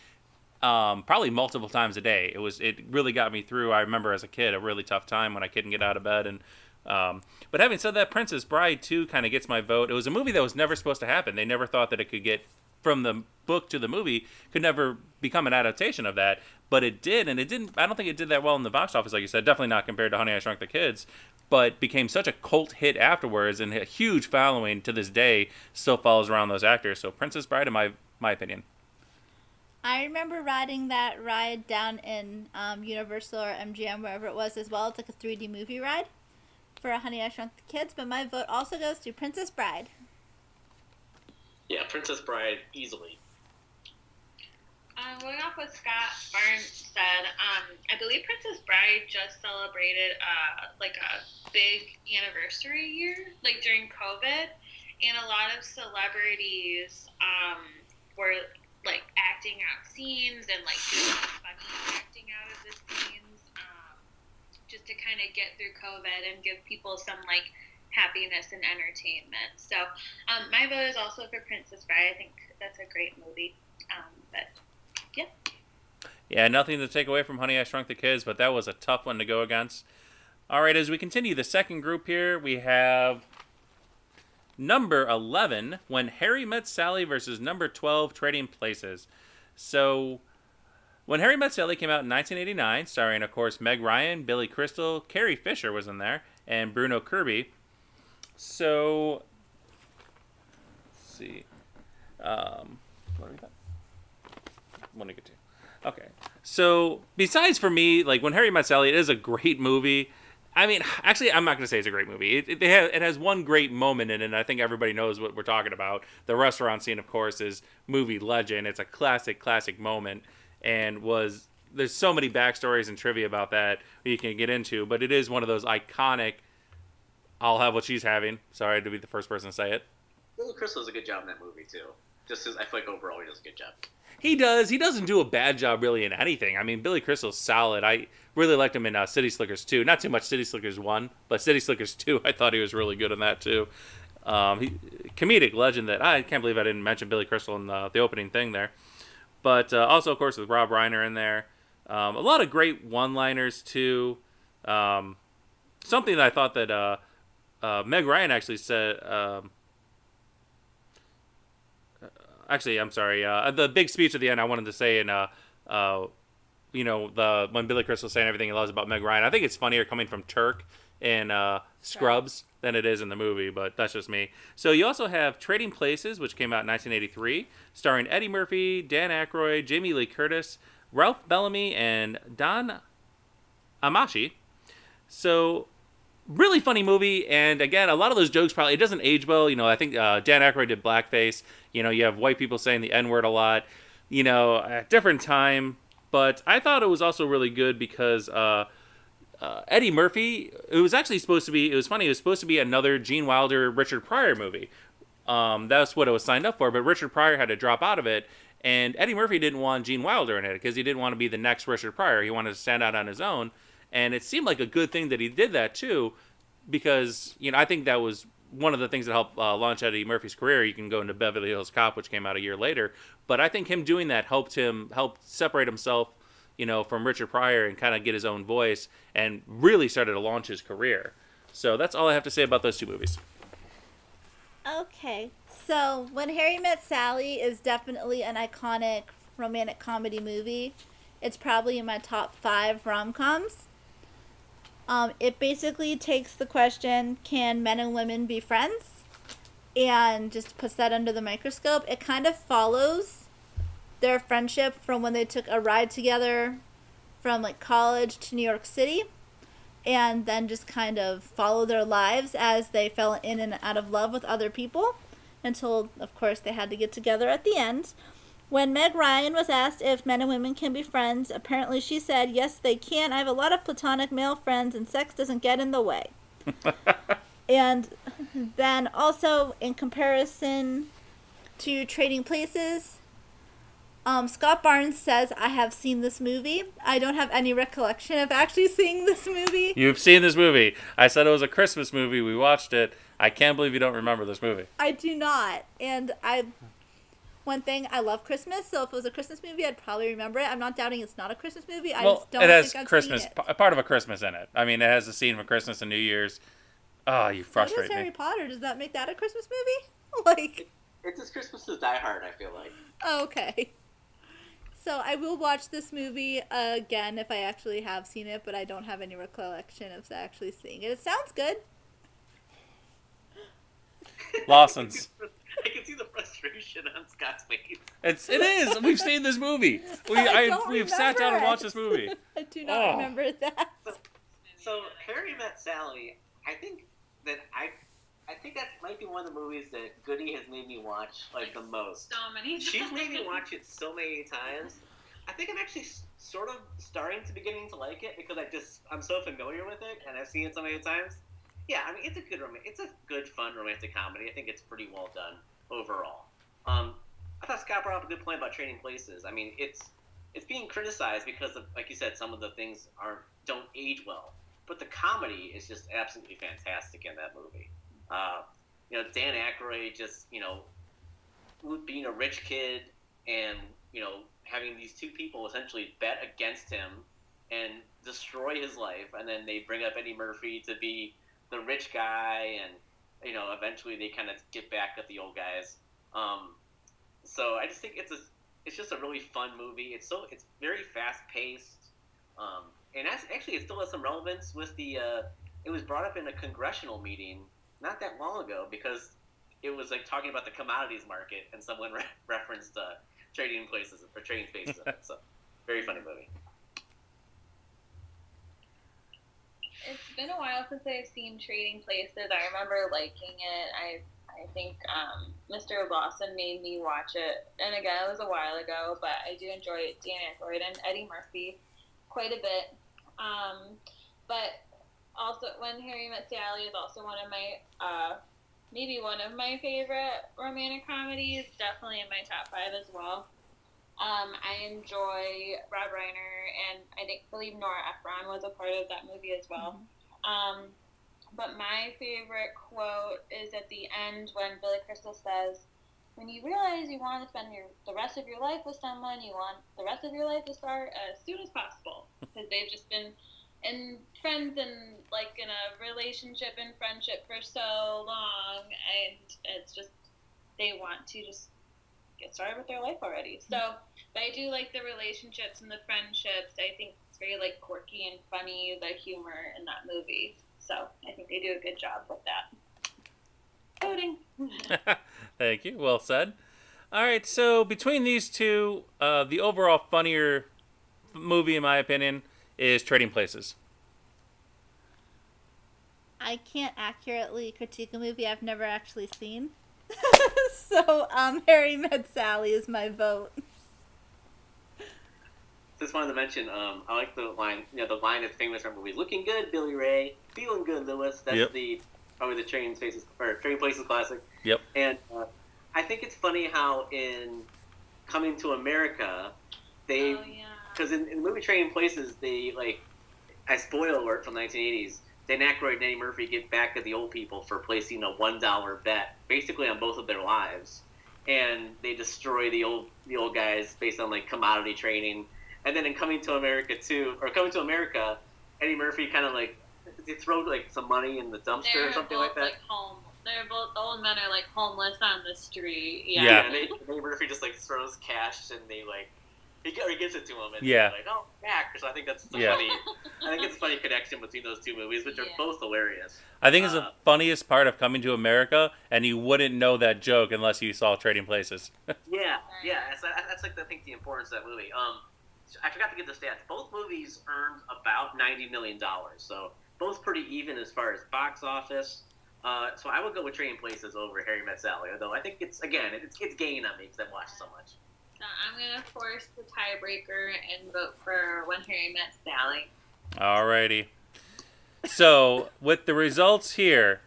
um, probably multiple times a day. It was it really got me through. I remember as a kid a really tough time when I couldn't get out of bed. And um, but having said that, Princess Bride too kind of gets my vote. It was a movie that was never supposed to happen. They never thought that it could get from the book to the movie could never become an adaptation of that, but it did, and it didn't. I don't think it did that well in the box office, like you said. Definitely not compared to Honey I Shrunk the Kids, but became such a cult hit afterwards, and a huge following to this day. Still follows around those actors. So Princess Bride, in my my opinion. I remember riding that ride down in um, Universal or MGM, wherever it was, as well. It's like a 3D movie ride for Honey I Shrunk the Kids. But my vote also goes to Princess Bride. Yeah, Princess Bride easily. Um, going off what Scott Barnes said, um, I believe Princess Bride just celebrated uh, like a big anniversary year, like during COVID, and a lot of celebrities um, were like acting out scenes and like doing funny acting out of the scenes, um, just to kind of get through COVID and give people some like happiness and entertainment. So um, my vote is also for Princess Bride. I think that's a great movie. Um, but Yeah, Yeah, nothing to take away from Honey I Shrunk the Kids, but that was a tough one to go against. All right, as we continue the second group here, we have number 11, When Harry Met Sally versus number 12, Trading Places. So, When Harry Met Sally came out in 1989, starring, of course, Meg Ryan, Billy Crystal, Carrie Fisher was in there, and Bruno Kirby. So, let's see. Um, what got? Want to get to? Okay. So besides for me, like when Harry Met Sally, it is a great movie. I mean, actually, I'm not going to say it's a great movie. It, it, have, it has one great moment in it, and I think everybody knows what we're talking about. The restaurant scene, of course, is movie legend. It's a classic, classic moment, and was there's so many backstories and trivia about that you can get into, but it is one of those iconic. I'll have what she's having. Sorry to be the first person to say it. Billy Crystal does a good job in that movie too. Just as I feel like overall he does a good job. He does. He doesn't do a bad job really in anything. I mean, Billy Crystal's solid. I really liked him in uh, City Slickers 2. Not too much City Slickers 1, but City Slickers 2, I thought he was really good in that too. um, he, comedic legend that I can't believe I didn't mention Billy Crystal in the, the opening thing there. But uh, also, of course, with Rob Reiner in there. Um, a lot of great one-liners too. Um, something that I thought that uh, uh, Meg Ryan actually said. Um, actually, I'm sorry. Uh, the big speech at the end, I wanted to say in, uh, uh, you know, the when Billy Crystal saying everything he loves about Meg Ryan. I think it's funnier coming from Turk in uh, Scrubs than it is in the movie, but that's just me. So you also have Trading Places, which came out in 1983, starring Eddie Murphy, Dan Aykroyd, Jamie Lee Curtis, Ralph Bellamy, and Don Ameche. So really funny movie and again a lot of those jokes probably it doesn't age well you know i think uh, dan Aykroyd did blackface you know you have white people saying the n-word a lot you know at different time but i thought it was also really good because uh, uh, eddie murphy it was actually supposed to be it was funny it was supposed to be another gene wilder richard pryor movie. Um, that's what it was signed up for but richard pryor had to drop out of it and eddie murphy didn't want gene wilder in it because he didn't want to be the next richard pryor. He wanted to stand out on his own and it seemed like a good thing that he did that too because you know I think that was one of the things that helped uh, launch Eddie Murphy's career. You can go into Beverly Hills Cop, which came out a year later, but I think him doing that helped him help separate himself, you know, from Richard Pryor and kind of get his own voice and really started to launch his career. So that's all I have to say about those two movies. Okay, so When Harry Met Sally is definitely an iconic romantic comedy movie. It's probably in my top five rom coms. Um, it basically takes the question can men and women be friends? And just puts that under the microscope. It kind of follows their friendship from when they took a ride together from like college to New York City and then just kind of follow their lives as they fell in and out of love with other people until of course they had to get together at the end. When Meg Ryan was asked if men and women can be friends, apparently she said, Yes, they can. I have a lot of platonic male friends, and sex doesn't get in the way. and then also, in comparison to Trading Places, um, Scott Barnes says, I have seen this movie. I don't have any recollection of actually seeing this movie. You've seen this movie. I said it was a Christmas movie. We watched it. I can't believe you don't remember this movie. I do not. And I one thing I love Christmas, so if it was a Christmas movie, I'd probably remember it. I'm not doubting it's not a Christmas movie. I well, just don't it has think I've Christmas, seen it. p- part of a Christmas in it. I mean, it has a scene with Christmas and New Year's. Oh, you What frustrate is Harry. Potter? Does that make that a Christmas movie? like, It's as Christmas as Die Hard. I feel like. Oh, okay. So I will watch this movie again if I actually have seen it, but I don't have any recollection of actually seeing it. It sounds good. Lawson's. I can see the frustration on Scott's face. It's it is. We've seen this movie. We I I, we've sat down and watched this movie. I do not Oh. remember that. So Harry Met Sally, I think that I, I think that might be one of the movies that Goody has made me watch like the most. So many. She's made me watch it so many times. I think I'm actually sort of starting to beginning to like it because I just I'm so familiar with it and I've seen it so many times. Yeah, I mean it's a good it's a good fun romantic comedy. I think it's pretty well done overall. Um, I thought Scott brought up a good point about trading places. I mean it's it's being criticized because of like you said some of the things aren't don't age well, but the comedy is just absolutely fantastic in that movie. Uh, you know Dan Aykroyd just you know being a rich kid and you know having these two people essentially bet against him and destroy his life and then they bring up eddie murphy to be the rich guy and you know eventually they kind of get back at the old guys um, so i just think it's a it's just a really fun movie it's so it's very fast paced um, and that's actually it still has some relevance with the uh, it was brought up in a congressional meeting not that long ago because it was like talking about the commodities market, and someone re- referenced uh, trading places or trading spaces. So, very funny movie. It's been a while since I've seen Trading Places. I remember liking it. I I think um, Mr. Lawson made me watch it, and again, it was a while ago, but I do enjoy it. Dan Aykroyd and Eddie Murphy quite a bit. Um, but also, When Harry Met Sally is also one of my uh, maybe one of my favorite romantic comedies. Definitely in my top five as well. Um, I enjoy Rob Reiner, and I think believe Nora Ephron was a part of that movie as well. Um, but my favorite quote is at the end when Billy Crystal says, "When you realize you want to spend your the rest of your life with someone, you want the rest of your life to start as soon as possible because they've just been in friends and like in a relationship and friendship for so long, and it's just they want to just get started with their life already. So, but I do like the relationships and the friendships. I think it's very like quirky and funny the humor in that movie. So I think they do a good job with that. Voting. Thank you. Well said. All right, so between these two, uh, the overall funnier movie, in my opinion, is Trading Places. I can't accurately critique a movie I've never actually seen. so, um, Harry Met Sally is my vote. Just wanted to mention, um, I like the line. You know, the line is famous from movies. Looking good, Billy Ray. Feeling good, Lewis. That's Yep. the probably the Train Spaces or Train Places classic. Yep. And uh, I think it's funny how in Coming to America, they oh yeah. because in, in the movie Train Places, they like, I spoil alert from 1980s. Dan Aykroyd and Eddie Murphy get back at the old people for placing a one dollar bet, basically on both of their lives, and they destroy the old the old guys based on like commodity trading. And then in Coming to America too, or Coming to America, Eddie Murphy kind of like they throw like some money in the dumpster They're or something both like that. like home. They're both the old men are like homeless on the street. Yeah. Yeah. and Eddie, Eddie Murphy just like throws cash and they like he, g- he gives it to him and Yeah. like oh back. So I think that's the Yeah. funny. I think it's a funny connection between those two movies, which are both hilarious. I think it's the Uh, funniest part of coming to America, and you wouldn't know that joke unless you saw Trading Places. Yeah, yeah. That's, that's like I think the importance of that movie. Um, I forgot to give the stats. Both movies earned about ninety million dollars, so both pretty even as far as box office. Uh, so I would go with Trading Places over Harry Met Sally. Although I think it's again it's it's gaining on me because I've watched so much. So I'm gonna force the tiebreaker and vote for When Harry Met Sally. Alrighty. So, with the results here,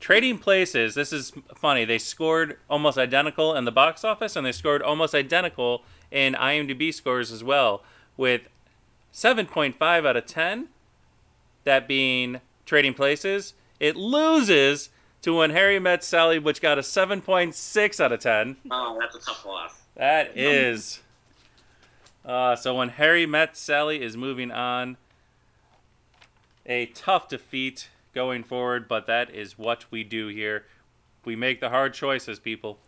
Trading Places, this is funny. They scored almost identical in the box office, and they scored almost identical in IMDb scores as well, with 7.5 out of 10, that being Trading Places. It loses to When Harry Met Sally, which got a 7.6 out of 10. Oh, that's a tough loss. That is. Uh, so when Harry met Sally is moving on. A tough defeat going forward, but that is what we do here. We make the hard choices, people.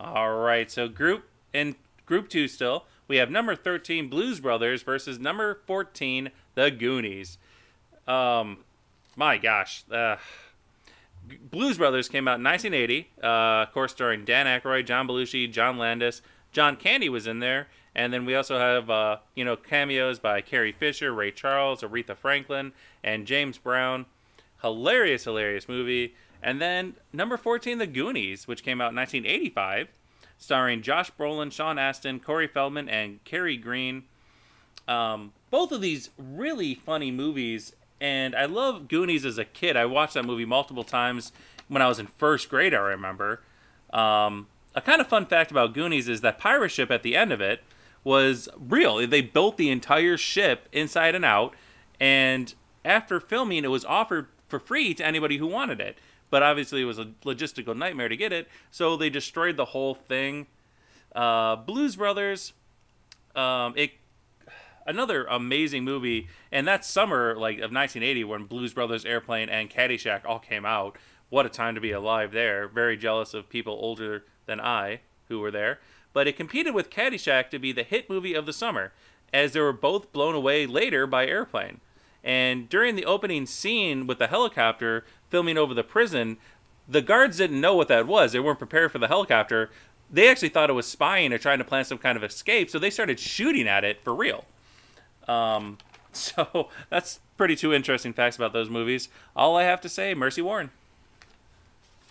All right, so group in group two still, we have number 13 Blues Brothers versus number 14 The Goonies. Um, my gosh, uh, Blues Brothers came out in 1980, uh, of course, starring Dan Aykroyd, John Belushi, John Landis. John Candy was in there, and then we also have uh, you know cameos by Carrie Fisher, Ray Charles, Aretha Franklin, and James Brown. Hilarious, hilarious movie. And then number 14, The Goonies, which came out in 1985, starring Josh Brolin, Sean Astin, Corey Feldman, and Kerri Green. Um, both of these really funny movies, and I love Goonies as a kid. I watched that movie multiple times when I was in first grade. I remember. Um, a kind of fun fact about Goonies is that pirate ship at the end of it was real. They built the entire ship inside and out, and after filming, it was offered for free to anybody who wanted it. But obviously, it was a logistical nightmare to get it, so they destroyed the whole thing. Uh, Blues Brothers, um, it another amazing movie, and that summer like of 1980 when Blues Brothers, Airplane, and Caddyshack all came out. What a time to be alive there. Very jealous of people older than I who were there. But it competed with Caddyshack to be the hit movie of the summer, as they were both blown away later by Airplane. And during the opening scene with the helicopter filming over the prison, the guards didn't know what that was. They weren't prepared for the helicopter. They actually thought it was spying or trying to plan some kind of escape, so they started shooting at it for real. Um, so that's pretty two interesting facts about those movies. All I have to say, Mercy Warren.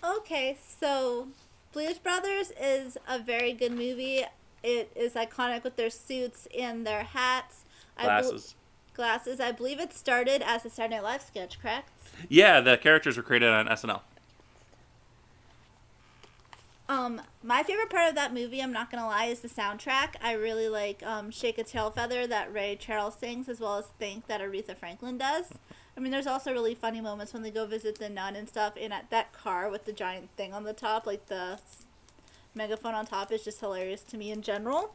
Okay, so Blues Brothers is a very good movie. It is iconic with their suits and their hats. I bel- Glasses. glasses. I believe it started as a Saturday Night Live sketch, correct? Yeah, the characters were created on SNL. Um, my favorite part of that movie, I'm not gonna lie, is the soundtrack. I really like um, "Shake a Tail Feather" that Ray Charles sings, as well as "Think" that Aretha Franklin does. I mean, there's also really funny moments when they go visit the nun and stuff. And at that car with the giant thing on the top, like the megaphone on top, is just hilarious to me in general.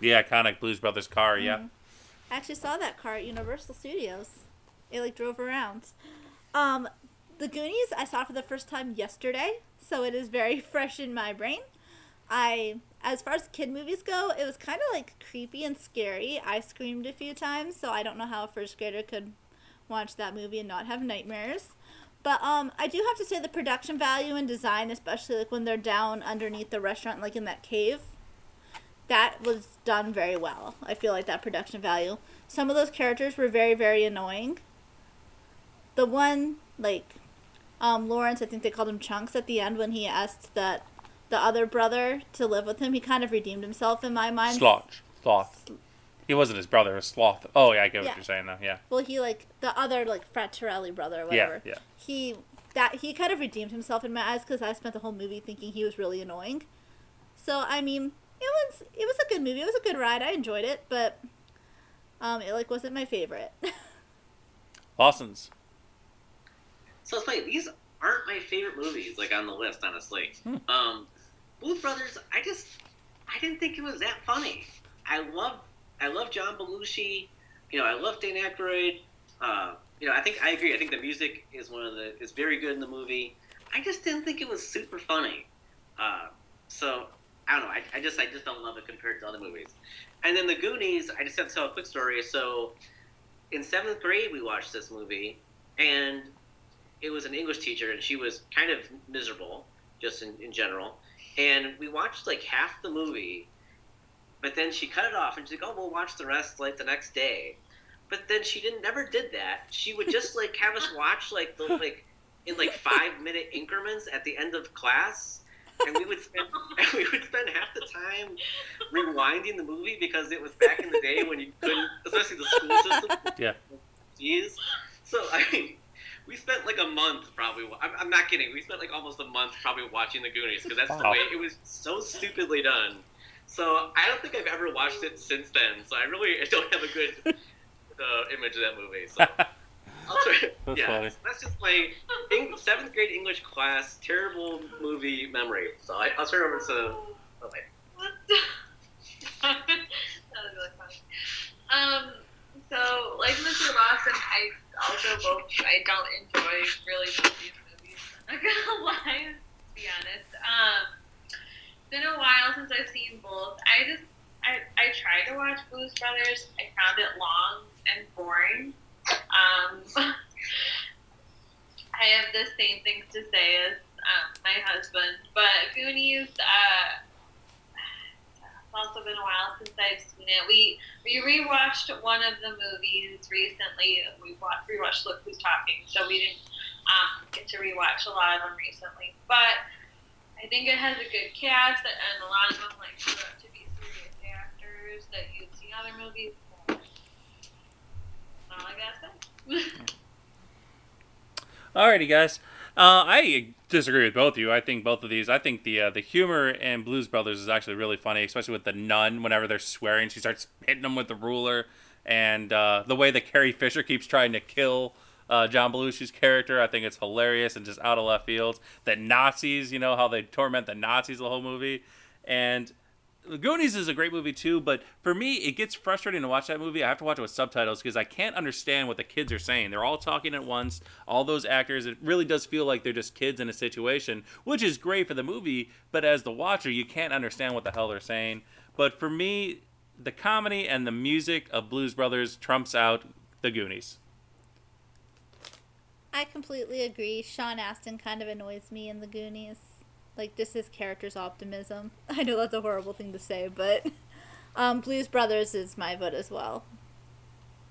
The iconic Blues Brothers car, yeah. Mhm. I actually saw that car at Universal Studios. It like drove around. Um, the Goonies I saw for the first time yesterday, so it is very fresh in my brain. I, as far as kid movies go, it was kind of like creepy and scary. I screamed a few times, so I don't know how a first grader could watch that movie and not have nightmares. But um, I do have to say the production value and design, especially like when they're down underneath the restaurant, like in that cave, that was done very well. I feel like that production value. Some of those characters were very, very annoying. The one, like, um, Lawrence, I think they called him Chunks at the end when he asked that the other brother to live with him. He kind of redeemed himself in my mind. Sloth. Sloth. He wasn't his brother, it was Sloth. Oh, yeah, I get what Yeah. you're saying, though. Yeah. Well, he like the other like Fraterelli brother or Yeah, whatever. yeah. He that he kind of redeemed himself in my eyes because I spent the whole movie thinking he was really annoying. So I mean, it was it was a good movie. It was a good ride. I enjoyed it, but um, it like wasn't my favorite. Lawson's. So it's funny. These aren't my favorite movies, like on the list, honestly. Hmm. Um, Blues Brothers. I just I didn't think it was that funny. I love I love John Belushi. You know, I love Dan Aykroyd. Uh, you know, I think I agree. I think the music is one of the is very good in the movie. I just didn't think it was super funny. Uh, so I don't know. I, I just I just don't love it compared to other movies. And then the Goonies. I just have to tell a quick story. So in seventh grade, we watched this movie, and it was an English teacher, and she was kind of miserable, just in, in general. And we watched like half the movie, but then she cut it off, and she's like, "Oh, we'll watch the rest like the next day." But then she didn't never did that. She would just like have us watch like the like in like five minute increments at the end of class, and we would spend and we would spend half the time rewinding the movie because it was back in the day when you couldn't, especially the school system. Yeah. Jeez. So I mean, we spent like a month probably. I'm, I'm not kidding. We spent like almost a month probably watching the Goonies because that's the way it was so stupidly done. So I don't think I've ever watched it since then. So I really don't have a good uh, image of that movie. So I'll try. That's yeah, funny. that's just my Eng- seventh grade English class terrible movie memory. So I, I'll turn it over to. Oh, wait. What the? that was really funny. Um, so like Mr. Lawson, I also both I don't enjoy really these movies. I'm not gonna lie, to be honest. Um, it's been a while since I've seen both. I just I, I tried to watch Blues Brothers. I found it long and boring. Um, I have the same things to say as um, my husband, but Goonies. Uh, also been a while since I've seen it. We we rewatched one of the movies recently. We watched, rewatched Look Who's Talking, so we didn't um, get to rewatch a lot of them recently. But I think it has a good cast, and a lot of them like grew up to be serious actors that you'd see other movies. All I gotta say. Alrighty, guys. Uh, I disagree with both of you. I think both of these. I think the uh, the humor in Blues Brothers is actually really funny, especially with the nun. Whenever they're swearing, she starts hitting them with the ruler, and uh, the way that Carrie Fisher keeps trying to kill uh, John Belushi's character. I think it's hilarious and just out of left field. The Nazis, you know how they torment the Nazis the whole movie, and the Goonies is a great movie too, but for me, it gets frustrating to watch that movie. I have to watch it with subtitles because I can't understand what the kids are saying. They're all talking at once. All those actors, it really does feel like they're just kids in a situation, which is great for the movie. But as the watcher, you can't understand what the hell they're saying. But for me, the comedy and the music of Blues Brothers trumps out the Goonies. I completely agree. Sean Astin kind of annoys me in the Goonies. Like just his character's optimism. I know that's a horrible thing to say, but um, Blues Brothers is my vote as well.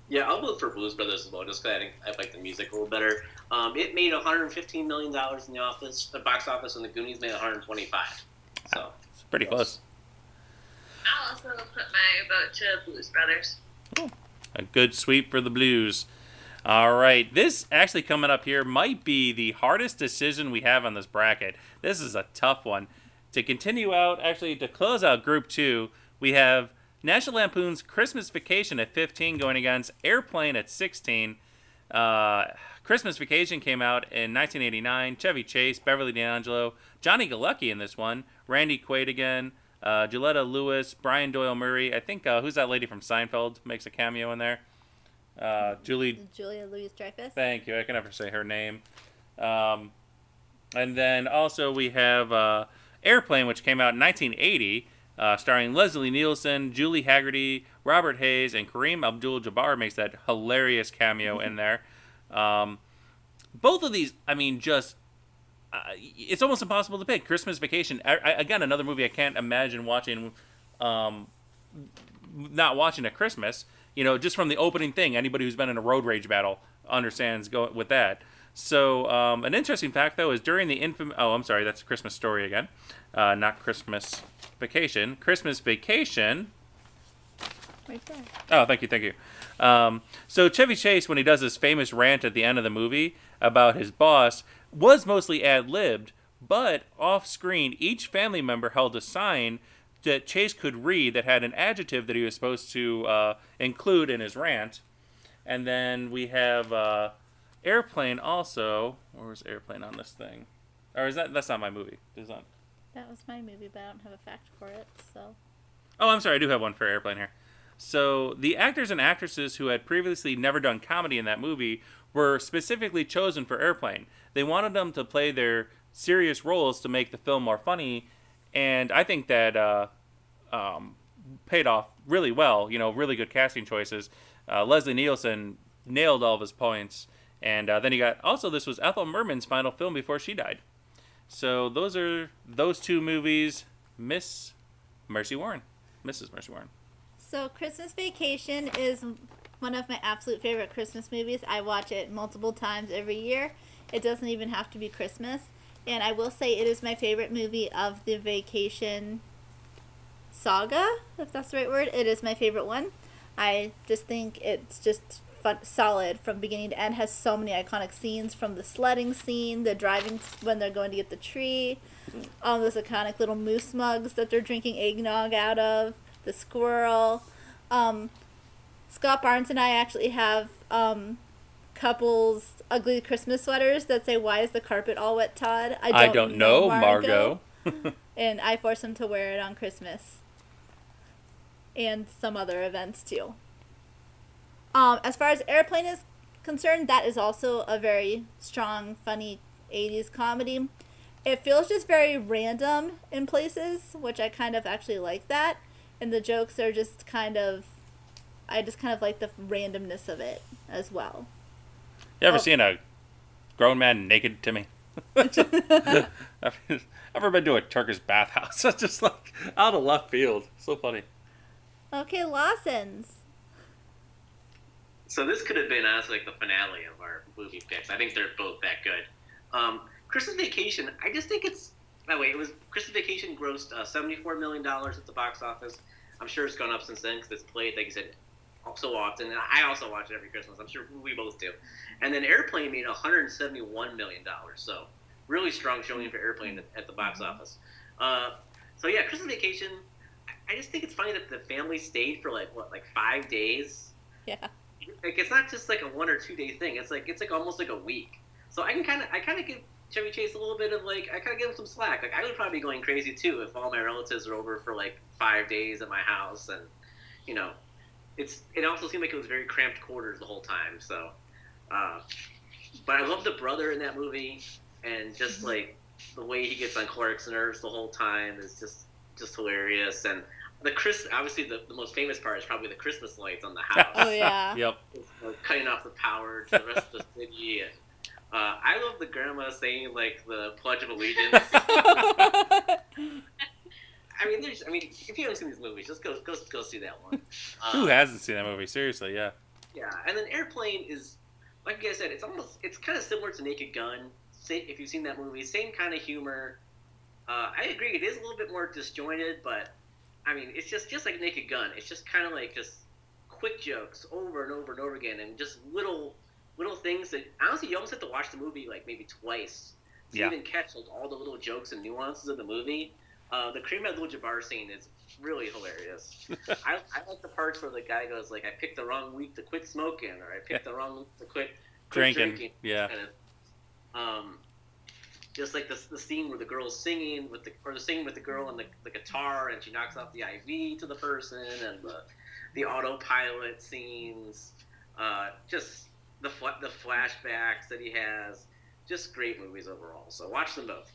Yeah, I'll vote for Blues Brothers as well, just because I think I like the music a little better. Um, it made 115 million dollars in the office, the box office, and the Goonies made 125. So It's pretty close. I'll also put my vote to Blues Brothers. A good sweep for the Blues. All right, this actually coming up here might be the hardest decision we have on this bracket. This is a tough one. to continue out, actually to close out Group Two, we have National Lampoon's Christmas Vacation at 15 going against Airplane at 16. Uh, Christmas Vacation came out in 1989. Chevy Chase, Beverly D'Angelo, Johnny Galecki in this one, Randy Quaid again, uh, Juliette Lewis, Brian Doyle Murray. I think uh, who's that lady from Seinfeld makes a cameo in there. Uh, Julie Julia Louis Dreyfus. Thank you. I can never say her name. Um, and then also we have uh, Airplane, which came out in 1980, uh, starring Leslie Nielsen, Julie Hagerty, Robert Hays, and Kareem Abdul-Jabbar makes that hilarious cameo in there. Um, both of these, I mean, just uh, it's almost impossible to pick. Christmas Vacation, I, I, again, another movie I can't imagine watching. Um, not watching at Christmas. You know, just from the opening thing, anybody who's been in a road rage battle understands go with that. So, um, an interesting fact though is during the infamous. Oh, I'm sorry, that's Christmas Story again, uh, not Christmas Vacation. Christmas Vacation. Right there. Oh, thank you, thank you. Um, so Chevy Chase, when he does his famous rant at the end of the movie about his boss, was mostly ad libbed, but off screen, each family member held a sign that Chase could read that had an adjective that he was supposed to uh, include in his rant. And then we have uh, Airplane also. Where was Airplane on this thing? Or is that that's not my movie? Is that? That was my movie, but I don't have a fact for it, so. Oh, I'm sorry. I do have one for Airplane here. So the actors and actresses who had previously never done comedy in that movie were specifically chosen for Airplane. They wanted them to play their serious roles to make the film more funny, and I think that uh, um, paid off really well. You know, really good casting choices. Uh, Leslie Nielsen nailed all of his points, and uh, then he got also this was Ethel Merman's final film before she died. So those are those two movies. Miss Mercy Warren, Mrs. Mercy Warren. So, Christmas Vacation is one of my absolute favorite Christmas movies. I watch it multiple times every year. It doesn't even have to be Christmas. And I will say it is my favorite movie of the vacation saga, if that's the right word. It is my favorite one. I just think it's just fun, solid from beginning to end. Has so many iconic scenes from the sledding scene, the driving when they're going to get the tree, all those iconic little moose mugs that they're drinking eggnog out of, the squirrel. Um, Scott Barnes and I actually have um, couples ugly Christmas sweaters that say "Why is the carpet all wet, Todd?" I don't, know, Margo. and I force him to wear it on Christmas and some other events too. Um, as far as Airplane is concerned, that is also a very strong, funny 80s comedy. It feels just very random in places, which I kind of actually like that. And the jokes are just kind of, I just kind of like the randomness of it as well. You ever Oh. seen a grown man naked to me? I've ever been to a Turkish bathhouse. That's just like out of left field. So funny. Okay, Lawson's. So this could have been honestly like the finale of our movie picks. I think they're both that good. Um, Christmas Vacation, I just think it's. By the way, it was Christmas Vacation grossed uh, seventy-four million dollars at the box office. I'm sure it's gone up since then because it's played, like you said, so often. And I also watch it every Christmas. I'm sure we both do. And then Airplane made 171 million dollars. So really strong showing for Airplane at, the box office. Uh, so yeah, Christmas Vacation. I- I just think it's funny that the family stayed for like what, like five days Yeah. like it's not just like a one or two day thing. It's like it's like almost like a week. So I can kind of I kind of give Chevy Chase a little bit of like I kind of give him some slack. Like I would probably be going crazy too if all my relatives are over for like five days at my house, and you know, it's it also seemed like it was very cramped quarters the whole time. So, uh, but I love the brother in that movie, and just like the way he gets on Clark's nerves the whole time is just just hilarious. And the Chris obviously the, the most famous part is probably the Christmas lights on the house Oh yeah. Yep. uh, cutting off the power to the rest of the city. And, uh, I love the grandma saying like the Pledge of Allegiance. I mean, there's. I mean, if you haven't seen these movies, just go go go see that one. Uh, Who hasn't seen that movie? Seriously, yeah. Yeah, and then Airplane is, like I said, it's almost it's kind of similar to Naked Gun. If you've seen that movie, same kind of humor. Uh, I agree, it is a little bit more disjointed, but I mean, it's just just like Naked Gun. It's just kind of like just quick jokes over and over and over again, and just little little things that honestly you almost have to watch the movie like maybe twice to Yeah. even catch like all the little jokes and nuances of the movie. Uh, the Kareem Abdul-Jabbar scene is really hilarious. I, I like the parts where the guy goes like, "I picked the wrong week to quit smoking," or "I picked the wrong week to quit, quit Drinking. drinking." Yeah. Kind of, um, just like the, the scene where the girl's singing with the or the scene with the girl and the, the guitar and she knocks off the IV to the person and the the autopilot scenes, uh, just the the flashbacks that he has, just great movies overall. So watch them both.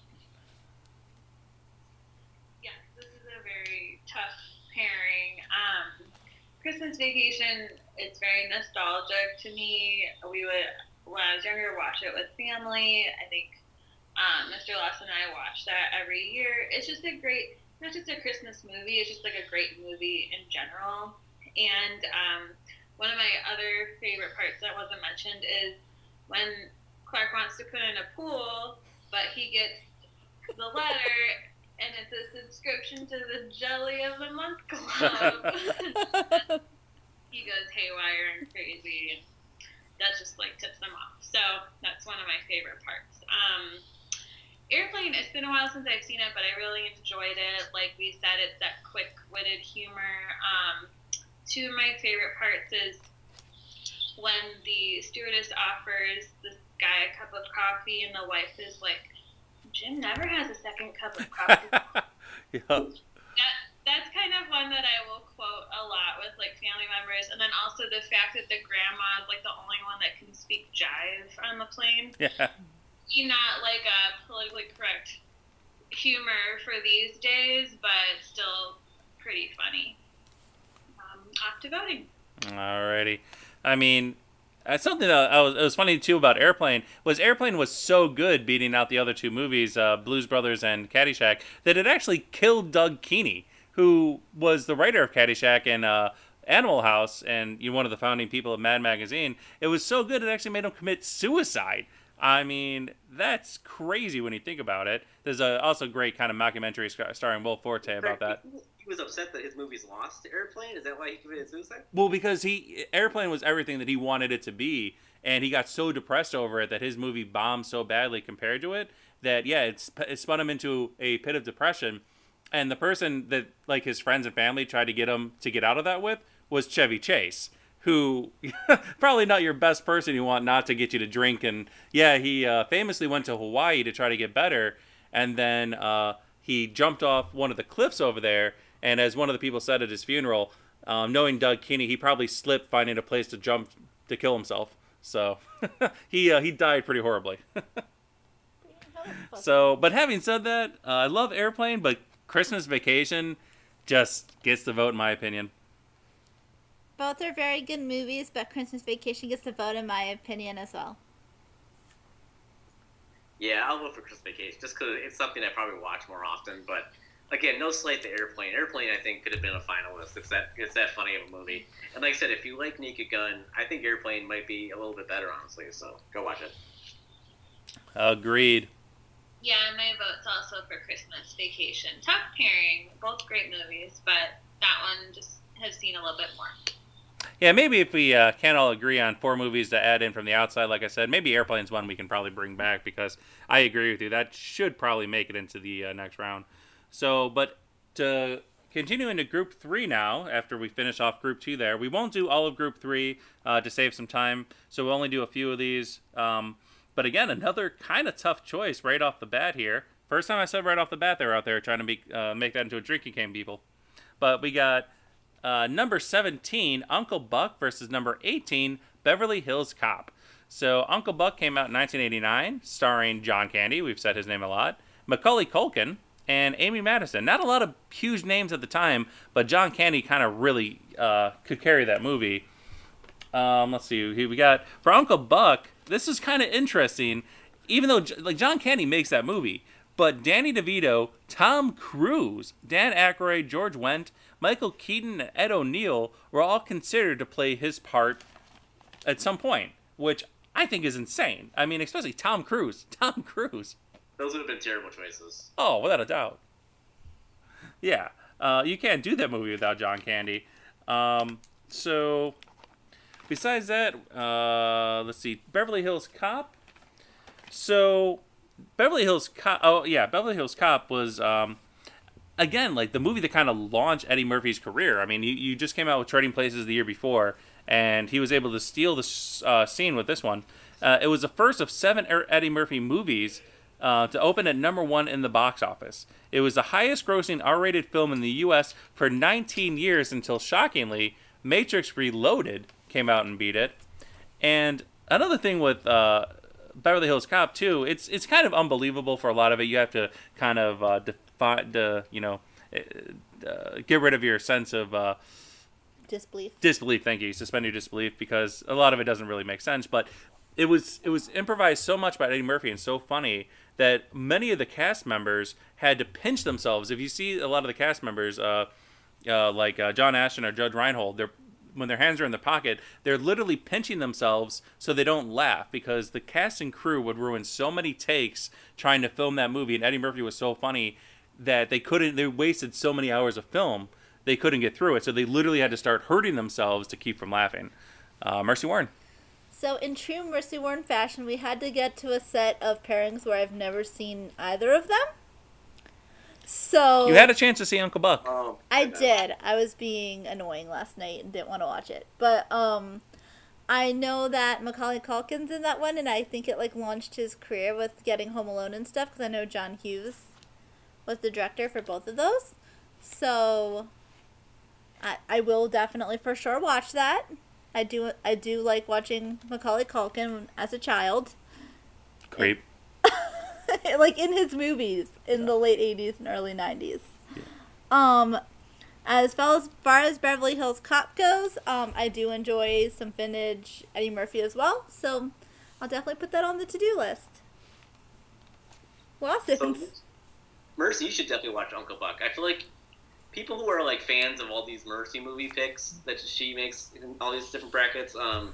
Yes, this is a very tough pairing. Um, Christmas Vacation, it's very nostalgic to me. We would, when I was younger, watch it with family. I think um, Mr. Lawson I watch that every year. It's just a great, not just a Christmas movie, it's just like a great movie in general. And um, one of my other favorite parts that wasn't mentioned is when Clark wants to put in a pool, but he gets the letter and it's a subscription to the Jelly of the Month Club. he goes haywire and crazy, and that just like tips them off. So that's one of my favorite parts. Um, Airplane. It's been a while since I've seen it, but I really enjoyed it. Like we said, it's that quick-witted humor. Um, two of my favorite parts is when the stewardess offers this guy a cup of coffee, and the wife is like, "Jim never has a second cup of coffee." yeah. that that's kind of one that I will quote a lot with like family members, and then also the fact that the grandma is like the only one that can speak jive on the plane. Yeah. Not like a politically correct humor for these days, but still pretty funny. Um, off to voting. Alrighty. I mean, uh, something that I was, it was funny too about Airplane was Airplane was so good beating out the other two movies, uh, Blues Brothers and Caddyshack, that it actually killed Doug Kenney, who was the writer of Caddyshack and uh, Animal House and you one of the founding people of Mad Magazine. It was so good it actually made him commit suicide. I mean, that's crazy when you think about it. There's a also great kind of mockumentary starring Will Forte about that. He was upset that his movies lost to Airplane. Is that why he committed suicide? Well, because he Airplane was everything that he wanted it to be, and he got so depressed over it that his movie bombed so badly compared to it that yeah, it's it spun him into a pit of depression. And the person that like his friends and family tried to get him to get out of that with was Chevy Chase, who probably not your best person you want not to get you to drink. And yeah, he uh, famously went to Hawaii to try to get better, and then uh, he jumped off one of the cliffs over there. And as one of the people said at his funeral, um, knowing Doug Kenney, he probably slipped finding a place to jump to kill himself. So he uh, he died pretty horribly. so, but having said that, uh, I love Airplane, but Christmas Vacation just gets the vote in my opinion. Both are very good movies, but Christmas Vacation gets the vote in my opinion as well. Yeah, I'll vote for Christmas Vacation just because it's something I probably watch more often. But again, no slight to Airplane. Airplane, I think, could have been a finalist. It's that it's that funny of a movie. And like I said, if you like Naked Gun, I think Airplane might be a little bit better, honestly. So go watch it. Agreed. Yeah, my vote's also for Christmas Vacation. Tough pairing, both great movies, but that one just has seen a little bit more. Yeah, maybe if we uh, can't all agree on four movies to add in from the outside, like I said, maybe Airplane's one we can probably bring back because I agree with you. That should probably make it into the uh, next round. So, but to continue into Group 3 now, after we finish off Group 2 there, we won't do all of Group 3 uh, to save some time, so we'll only do a few of these. Um, but again, another kind of tough choice right off the bat here. First time I said right off the bat they're out there trying to make, uh, make that into a drinking game, people. But we got uh, number 17, Uncle Buck versus number 18, Beverly Hills Cop. So Uncle Buck came out in 1989, starring John Candy. We've said his name a lot. Macaulay Culkin and Amy Madigan. Not a lot of huge names at the time, but John Candy kind of really uh, could carry that movie. Um, let's see. We got for Uncle Buck. This is kind of interesting, even though like John Candy makes that movie. But Danny DeVito, Tom Cruise, Dan Aykroyd, George Wendt, Michael Keaton, and Ed O'Neill were all considered to play his part at some point, which I think is insane. I mean, especially Tom Cruise. Tom Cruise. Those would have been terrible choices. Oh, without a doubt. Yeah, uh, you can't do that movie without John Candy. Um, so, besides that, uh, let's see, Beverly Hills Cop. So, Beverly Hills Cop. Oh yeah, Beverly Hills Cop was. Um, again, like the movie that kind of launched Eddie Murphy's career. I mean, you, you just came out with Trading Places the year before, and he was able to steal the uh, scene with this one. Uh, it was the first of seven Eddie Murphy movies uh, to open at number one in the box office. It was the highest grossing R rated film in the U.S. for 19 years until, shockingly, Matrix Reloaded came out and beat it. And another thing with uh, Beverly Hills Cop too, it's it's kind of unbelievable for a lot of it. You have to kind of uh, define the you know uh, uh, get rid of your sense of uh, Disbelief. disbelief. Thank you, suspend your disbelief because a lot of it doesn't really make sense. But it was it was improvised so much by Eddie Murphy and so funny that many of the cast members had to pinch themselves. If you see a lot of the cast members, uh, uh, like uh, John Ashton or Judge Reinhold, they're when their hands are in their pocket, they're literally pinching themselves so they don't laugh because the cast and crew would ruin so many takes trying to film that movie. And Eddie Murphy was so funny that they couldn't. They wasted so many hours of film they couldn't get through it, so they literally had to start hurting themselves to keep from laughing. Uh, Mercy Warren. So, in true Mercy Warren fashion, we had to get to a set of pairings where I've never seen either of them. So You had a chance to see Uncle Buck. Oh, I did. I was being annoying last night and didn't want to watch it. But um I know that Macaulay Culkin's in that one and I think it like launched his career with getting Home Alone and stuff cuz I know John Hughes was the director for both of those. So I I will definitely for sure watch that. I do I do like watching Macaulay Culkin as a child. Creep. like in his movies in the late 80s and early 90s. Um, as far as, far as Beverly Hills Cop goes, um, I do enjoy some vintage Eddie Murphy as well, so I'll definitely put that on the to-do list. Well, So, Mercy, you should definitely watch Uncle Buck. I feel like people who are like fans of all these Mercy movie picks that she makes in all these different brackets, um,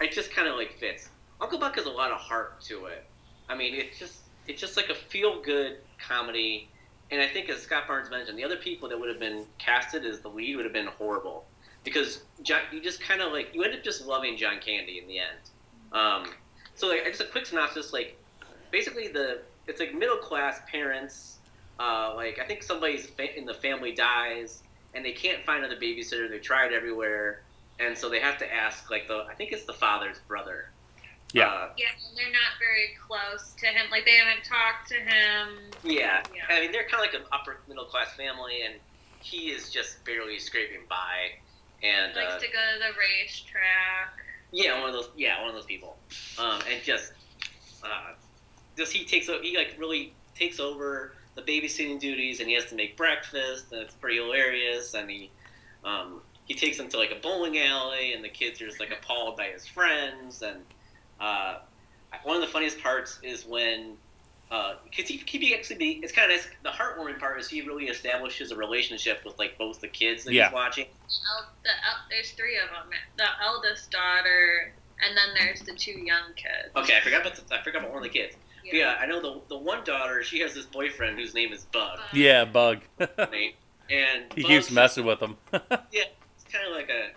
it just kind of like fits. Uncle Buck has a lot of heart to it. I mean, it's just it's just like a feel good comedy. And I think, as Scott Barnes mentioned, the other people that would have been casted as the lead would have been horrible because John, you just kind of like you end up just loving John Candy in the end. Um, so, like, just a quick synopsis: like, basically, the it's like middle class parents. Uh, like, I think somebody's fa- in the family dies, and they can't find another babysitter. They tried everywhere, and so they have to ask like the I think it's the father's brother. Yeah. Uh, Yeah, and they're not very close to him. Like they haven't talked to him. Yeah. Yeah. I mean, they're kind of like an upper middle class family, and he is just barely scraping by. And Likes uh, to go to the racetrack. yeah, one of those. Yeah, one of those people. Um, and just, uh, just he takes o- he like really takes over the babysitting duties, and he has to make breakfast, and it's pretty hilarious. And he, um, he takes them to like a bowling alley, and the kids are just like appalled by his friends. And uh, one of the funniest parts is when because he, he actually be it's kind of nice. The heartwarming part is he really establishes a relationship with like both the kids that Yeah. he's watching. El- the el- there's three of them. The eldest daughter, and then there's the two young kids. Okay, I forgot about the, I forgot about one of the kids. But yeah, I know the the one daughter. She has this boyfriend whose name is Bug. Yeah, Bug. Name. And he Bug's keeps messing with him. Yeah, it's kind of like a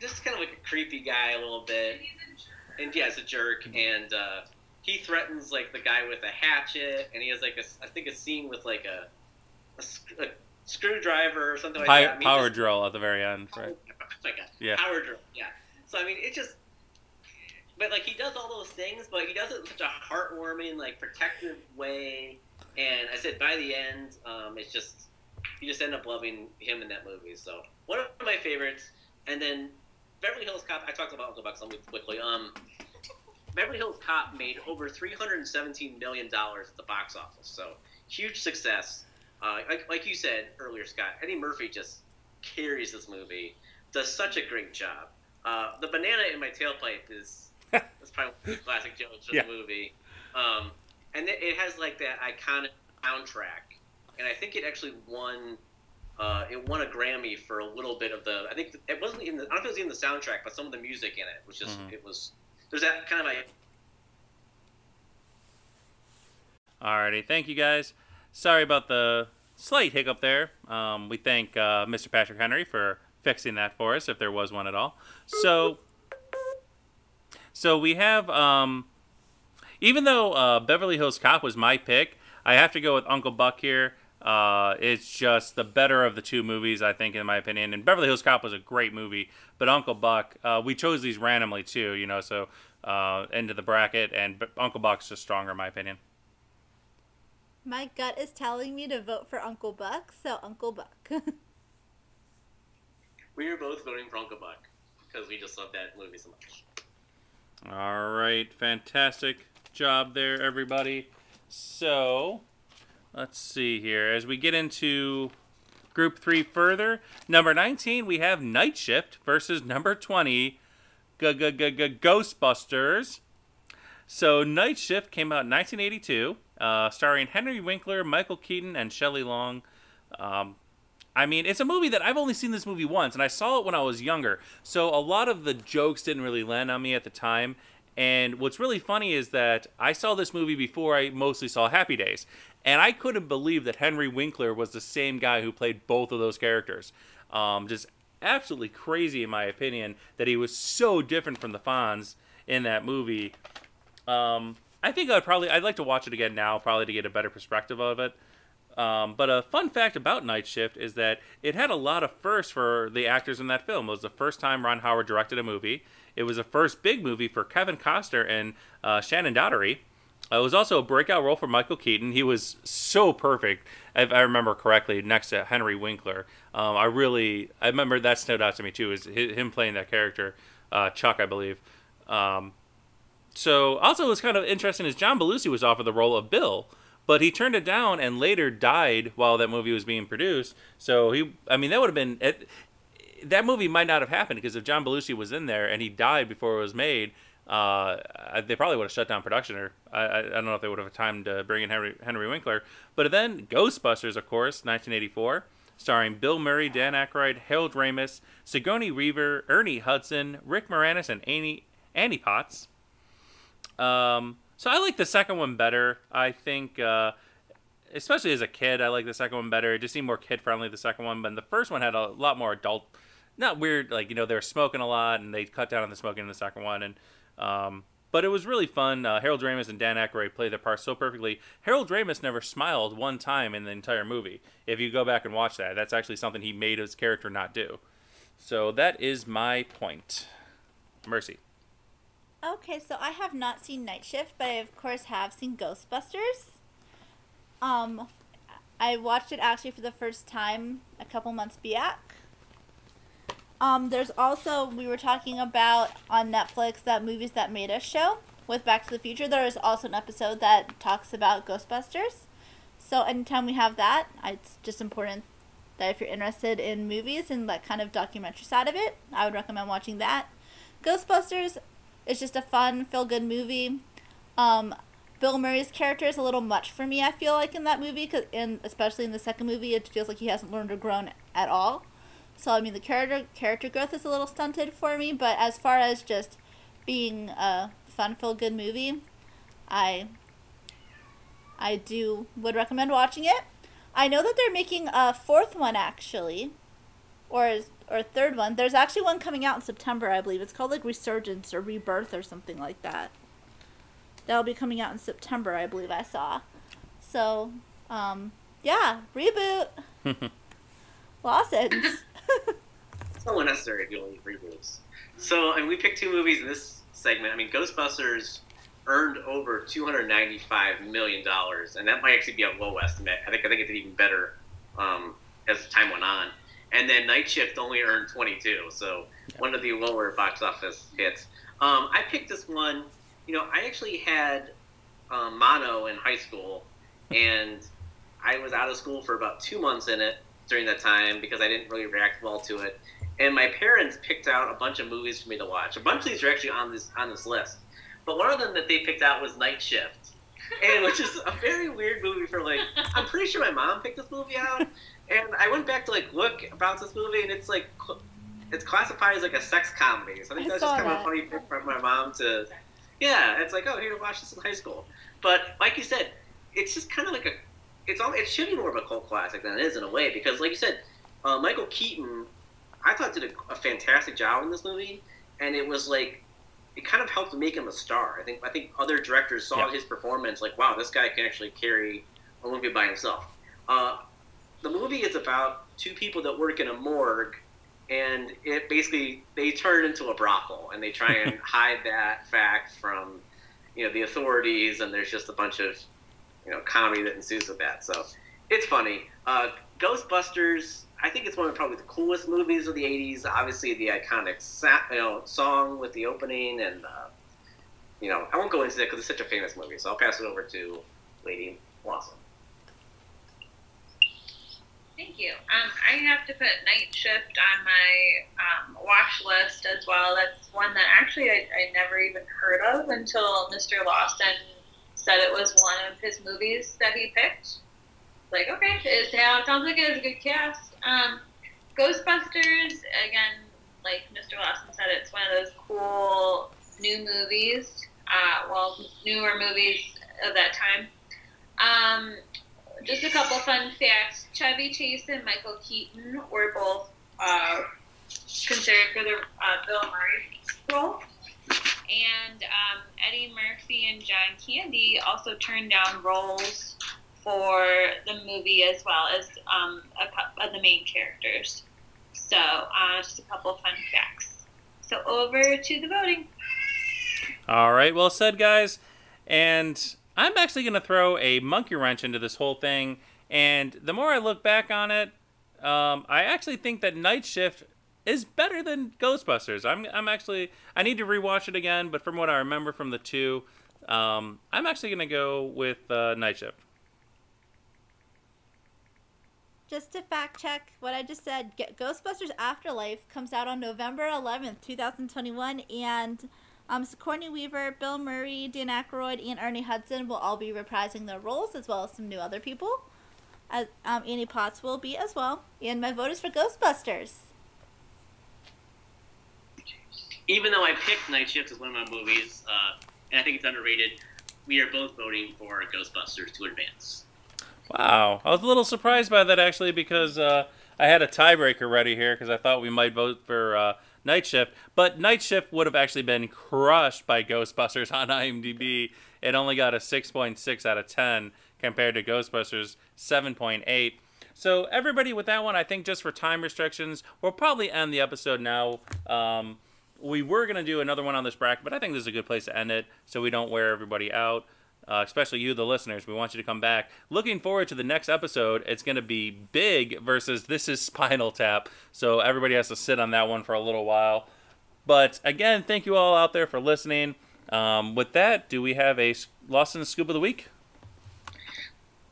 just kind of like a creepy guy a little bit. And yeah, it's a jerk. And uh, he threatens like the guy with a hatchet, and he has like a I think a scene with like a, a, a screwdriver or something like Power, that. I mean, power just- drill at the very end, right? Oh my god. Yeah. Power drill. Yeah. So I mean, it just. But like he does all those things, but he does it in such a heartwarming, like protective way. And I said by the end, um, it's just you just end up loving him in that movie. So one of my favorites. And then Beverly Hills Cop. I talked about Uncle Buck some quickly. Um, Beverly Hills Cop made over three hundred and seventeen million dollars at the box office. So huge success. Uh, like, like you said earlier, Scott, Eddie Murphy just carries this movie. Does such a great job. Uh, the banana in my tailpipe is that's probably one of the classic jokes from Yeah. the movie. Um, and it, it has like that iconic soundtrack, and I think it actually won. Uh, it won a Grammy for a little bit of the. I think it wasn't even. The, I don't know if it was even the soundtrack, but some of the music in it was just. Mhm. It was. There's that kind of like. Alrighty, thank you guys. Sorry about the slight hiccup there. Um, we thank uh, Mr. Patrick Henry for fixing that for us, if there was one at all. So, so we have, um, even though uh, Beverly Hills Cop was my pick, I have to go with Uncle Buck here. Uh, it's just the better of the two movies, I think, in my opinion. And Beverly Hills Cop was a great movie, but Uncle Buck, uh, we chose these randomly too, you know, so uh, into the bracket, and B- Uncle Buck's just stronger, in my opinion. My gut is telling me to vote for Uncle Buck, so Uncle Buck. we are both voting for Uncle Buck because we just love that movie so much. All right, fantastic job there, everybody. So, let's see here. As we get into Group 3 further, number 19, we have Night Shift versus number 20, Ghostbusters. So, Night Shift came out in 1982, uh, starring Henry Winkler, Michael Keaton, and Shelley Long. Um, I mean, it's a movie that I've only seen this movie once, and I saw it when I was younger. So a lot of the jokes didn't really land on me at the time. And what's really funny is that I saw this movie before I mostly saw Happy Days. And I couldn't believe that Henry Winkler was the same guy who played both of those characters. Um, just absolutely crazy, in my opinion, that he was so different from the Fonz in that movie. Um, I think I'd probably I'd like to watch it again now, probably to get a better perspective of it. Um, but a fun fact about Night Shift is that it had a lot of firsts for the actors in that film. It was the first time Ron Howard directed a movie. It was the first big movie for Kevin Costner and uh, Shannen Doherty. Uh, it was also a breakout role for Michael Keaton. He was so perfect, if I remember correctly, next to Henry Winkler. Um, I really, I remember that stood out to me too, is him playing that character, uh, Chuck, I believe. Um, so also was kind of interesting is John Belushi was offered the role of Bill, but he turned it down and later died while that movie was being produced. So he, I mean, that would have been it, that movie might not have happened because if John Belushi was in there and he died before it was made, uh, they probably would have shut down production. Or I, I, don't know if they would have had time to bring in Henry Henry Winkler. But then Ghostbusters, of course, 1984, starring Bill Murray, Dan Aykroyd, Harold Ramis, Sigourney Weaver, Ernie Hudson, Rick Moranis, and Annie Annie Potts. Um, so I like the second one better. I think, uh, especially as a kid, I like the second one better. It just seemed more kid friendly. The second one, but the first one had a lot more adult. Not weird, like you know they were smoking a lot, and they cut down on the smoking in the second one, and um, but it was really fun. Uh, Harold Ramis and Dan Aykroyd played their parts so perfectly. Harold Ramis never smiled one time in the entire movie. If you go back and watch that, that's actually something he made his character not do. So that is my point. Mercy. Okay, so I have not seen Night Shift, but I of course have seen Ghostbusters. Um, I watched it actually for the first time a couple months back. Um, there's also we were talking about on Netflix that movies that made us show with Back to the Future. There is also an episode that talks about Ghostbusters. So anytime we have that, it's just important that if you're interested in movies and that kind of documentary side of it, I would recommend watching that. Ghostbusters it's just a fun, feel good movie. Um, Bill Murray's character is a little much for me. I feel like in that movie, cause in especially in the second movie, it feels like he hasn't learned or grown at all. So I mean, the character character growth is a little stunted for me. But as far as just being a fun, feel good movie, I I do would recommend watching it. I know that they're making a fourth one actually, or is or a third one. There's actually one coming out in September, I believe. It's called like Resurgence or Rebirth or something like that. That'll be coming out in September, I believe I saw. So, um, yeah, reboot. Lawsons. so unnecessary if you only reboots. So, and we picked two movies in this segment. I mean, Ghostbusters earned over two hundred ninety-five million dollars, and that might actually be a low estimate. I think I think it did even better um, as time went on. And then Night Shift only earned twenty-two, so one of the lower box office hits. Um, I picked this one. You know, I actually had um, mono in high school, and I was out of school for about two months in it during that time because I didn't really react well to it. And my parents picked out a bunch of movies for me to watch. A bunch of these are actually on this on this list, but one of them that they picked out was Night Shift, and which is a very weird movie for like. I'm pretty sure my mom picked this movie out, and I went back to like look about this movie, and it's like cl- it's classified as like a sex comedy. So I think I that's just kind of a funny thing for my mom to. Yeah, it's like oh here watch this in high school, but like you said, it's just kind of like a. It's all. It should be more of a cult classic than it is in a way because like you said, uh, Michael Keaton, I thought did a, a fantastic job in this movie, and it was like. It kind of helped make him a star. I think. I think other directors saw Yeah. his performance, like, wow, this guy can actually carry a movie by himself. Uh, the movie is about two people that work in a morgue, and it basically they turn into a brothel, and they try and hide that fact from you know the authorities, and there's just a bunch of you know comedy that ensues with that. So it's funny. Uh, Ghostbusters. I think it's one of probably the coolest movies of the '80s. Obviously, the iconic sa- you know, song with the opening, and uh, you know, I won't go into that because it's such a famous movie. So I'll pass it over to Lady Blossom. Thank you. Um, I have to put Night Shift on my um, watch list as well. That's one that actually I, I never even heard of until Mr. Lawson said it was one of his movies that he picked. Like, okay, it sounds like it has a good cast. Um, Ghostbusters, again, like Mr. Lawson said, it's one of those cool new movies. Uh, well, newer movies of that time. Um, just a couple fun facts. Chevy Chase and Michael Keaton were both uh, considered for the uh, Bill Murray role. And um, Eddie Murphy and John Candy also turned down roles for the movie as well as um, a couple of the main characters. So, uh, just a couple fun facts. So, over to the voting. All right, well said, guys. And I'm actually going to throw a monkey wrench into this whole thing. And the more I look back on it, um, I actually think that Night Shift is better than Ghostbusters. I'm, I'm actually, I need to rewatch it again, but from what I remember from the two, um, I'm actually going to go with uh, Night Shift. Just to fact check what I just said, Ghostbusters Afterlife comes out on November 11th, 2021, and um, so Sigourney Weaver, Bill Murray, Dan Aykroyd, and Ernie Hudson will all be reprising their roles, as well as some new other people. As, um, Annie Potts will be as well. And my vote is for Ghostbusters. Even though I picked Night Shift as one of my movies, uh, and I think it's underrated, we are both voting for Ghostbusters to advance. Wow, I was a little surprised by that actually because uh, I had a tiebreaker ready here because I thought we might vote for uh, Night Shift, but Night Shift would have actually been crushed by Ghostbusters on IMDb. It only got a 6.6 out of 10 compared to Ghostbusters 7.8. So everybody with that one, I think just for time restrictions, we'll probably end the episode now. Um, we were gonna do another one on this bracket, but I think this is a good place to end it so we don't wear everybody out uh, especially you, the listeners. We want you to come back. Looking forward to the next episode. It's going to be Big versus This is Spinal Tap. So everybody has to sit on that one for a little while. But again, thank you all out there for listening. Um, with that, do we have a Lost in the Scoop of the Week?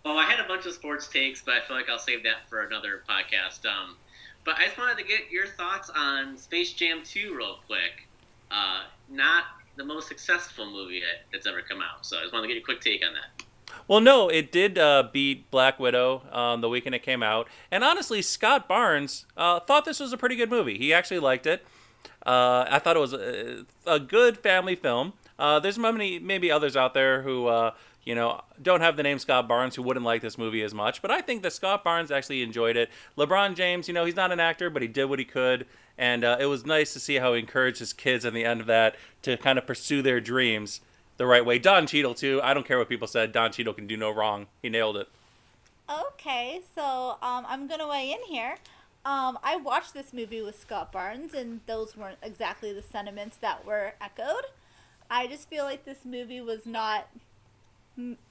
Well, I had a bunch of sports takes, but I feel like I'll save that for another podcast. Um, but I just wanted to get your thoughts on Space Jam 2 real quick. Uh, not the most successful movie that's ever come out. So I just want to get a quick take on that. Well, no, it did uh, beat Black Widow um, the weekend it came out. And honestly, Scott Barnes uh, thought this was a pretty good movie. He actually liked it. Uh, I thought it was a, a good family film. Uh, there's many, maybe others out there who, uh, you know, don't have the name Scott Barnes who wouldn't like this movie as much. But I think that Scott Barnes actually enjoyed it. LeBron James, you know, he's not an actor, but he did what he could and uh, it was nice to see how he encouraged his kids in the end of that to kind of pursue their dreams the right way. Don Cheadle too. I don't care what people said. Don Cheadle can do no wrong. He nailed it. Okay, so um, I'm gonna weigh in here. Um, I watched this movie with Scott Barnes, and those weren't exactly the sentiments that were echoed. I just feel like this movie was not.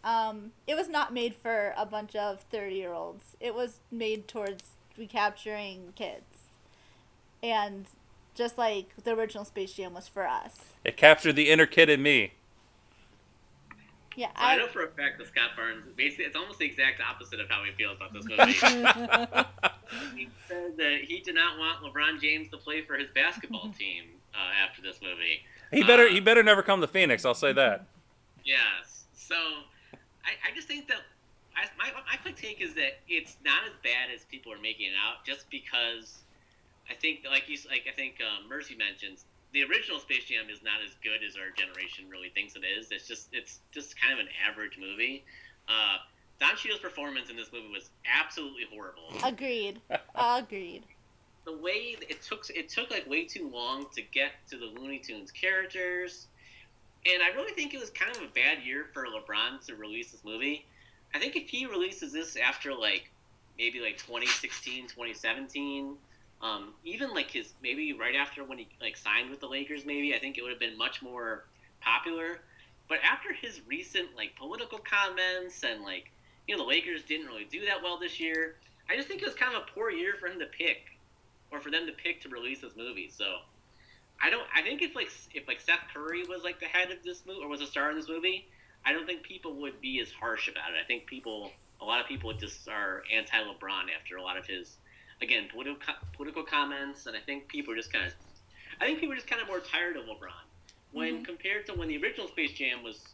Um, it was not made for a bunch of thirty-year-olds. It was made towards recapturing kids, and just like the original Space Jam was for us. It captured the inner kid in me. Yeah, I, I. know for a fact that Scott Barnes basically, it's almost the exact opposite of how he feels about this movie. he said that he did not want LeBron James to play for his basketball team uh, after this movie. He better Uh, he better never come to Phoenix. I'll say that. Yes. So I, I just think that I, my my quick take is that it's not as bad as people are making it out, just because I think like you like I think um, Mercy mentions the original Space Jam is not as good as our generation really thinks it is. It's just it's just kind of an average movie. Uh, Don Cheadle's performance in this movie was absolutely horrible. Agreed. Agreed. the way it took it took like way too long to get to the Looney Tunes characters, and I really think it was kind of a bad year for LeBron to release this movie. I think if he releases this after like maybe like 2016, 2017. Um, even like his maybe right after when he like signed with the Lakers, maybe I think it would have been much more popular. But after his recent like political comments and like you know the Lakers didn't really do that well this year, I just think it was kind of a poor year for him to pick or for them to pick to release this movie. So I don't. I think if like if like Seth Curry was like the head of this movie or was a star in this movie, I don't think people would be as harsh about it. I think people, a lot of people just are anti LeBron after a lot of his, again, political political comments, and I think people are just kind of, I think people are just kind of more tired of LeBron when Mhm. compared to when the original Space Jam was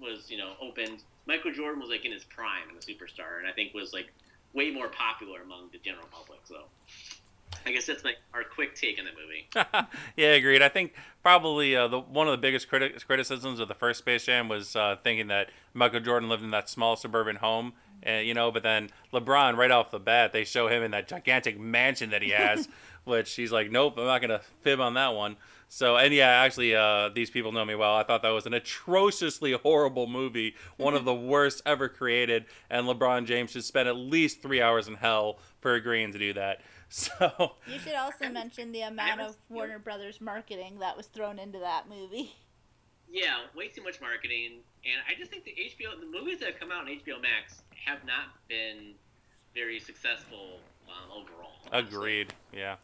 was you know opened. Michael Jordan was like in his prime and a superstar, and I think was like way more popular among the general public. So. I guess that's like our quick take on the movie. yeah, agreed. I think probably uh, the one of the biggest criti- criticisms of the first Space Jam was uh, thinking that Michael Jordan lived in that small suburban home, uh, you know. But then LeBron, right off the bat, they show him in that gigantic mansion that he has, which he's like, nope, I'm not gonna fib on that one. So, and yeah, actually, uh, these people know me well. I thought that was an atrociously horrible movie, one of the worst ever created, and LeBron James should spend at least three hours in hell for agreeing to do that. So, You should also mention the amount haven't- of Warner Brothers marketing that was thrown into that movie. Yeah, way too much marketing, and I just think the HBO, the movies that have come out on HBO Max have not been very successful um, overall. honestly. agreed. Yeah.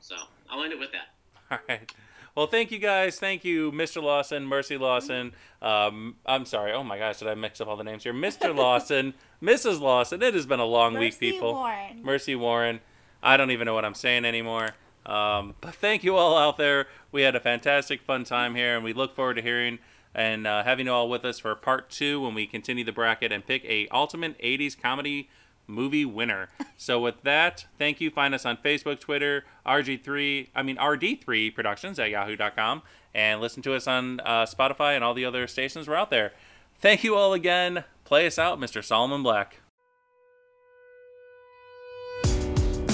So I'll end it with that. All right. Well, thank you guys. Thank you, Mr. Lawson, Mercy Lawson. Um, I'm sorry. Oh my gosh, did I mix up all the names here? Mr. Lawson, Mrs. Lawson. It has been a long week, Mercy people. Warren. Mercy Warren. I don't even know what I'm saying anymore. Um, but thank you all out there. We had a fantastic, fun time here, and we look forward to hearing and uh, having you all with us for part two when we continue the bracket and pick a ultimate 80s comedy movie winner. so with that, thank you. Find us on Facebook, Twitter, RG3, I mean RD3 Productions at yahoo.com, and listen to us on uh, Spotify and all the other stations we're out there. Thank you all again. Play us out, Mr. Solomon Black.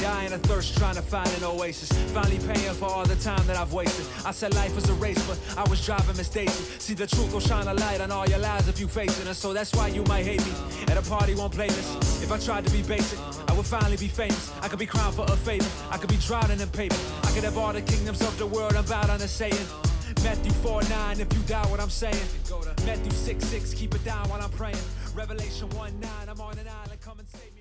Dying of thirst, trying to find an oasis. Finally paying for all the time that I've wasted. I said life was a race, but I was driving Daisy. See, the truth will shine a light on all your lies if you face it. And so that's why you might hate me. At a party, won't play this. If I tried to be basic, I would finally be famous. I could be crowned for a favor. I could be drowning in paper. I could have all the kingdoms of the world. I'm bound on a saying. Matthew 4 9, if you doubt what I'm saying. Matthew 6 6, keep it down while I'm praying. Revelation 1 9, I'm on an island, come and save.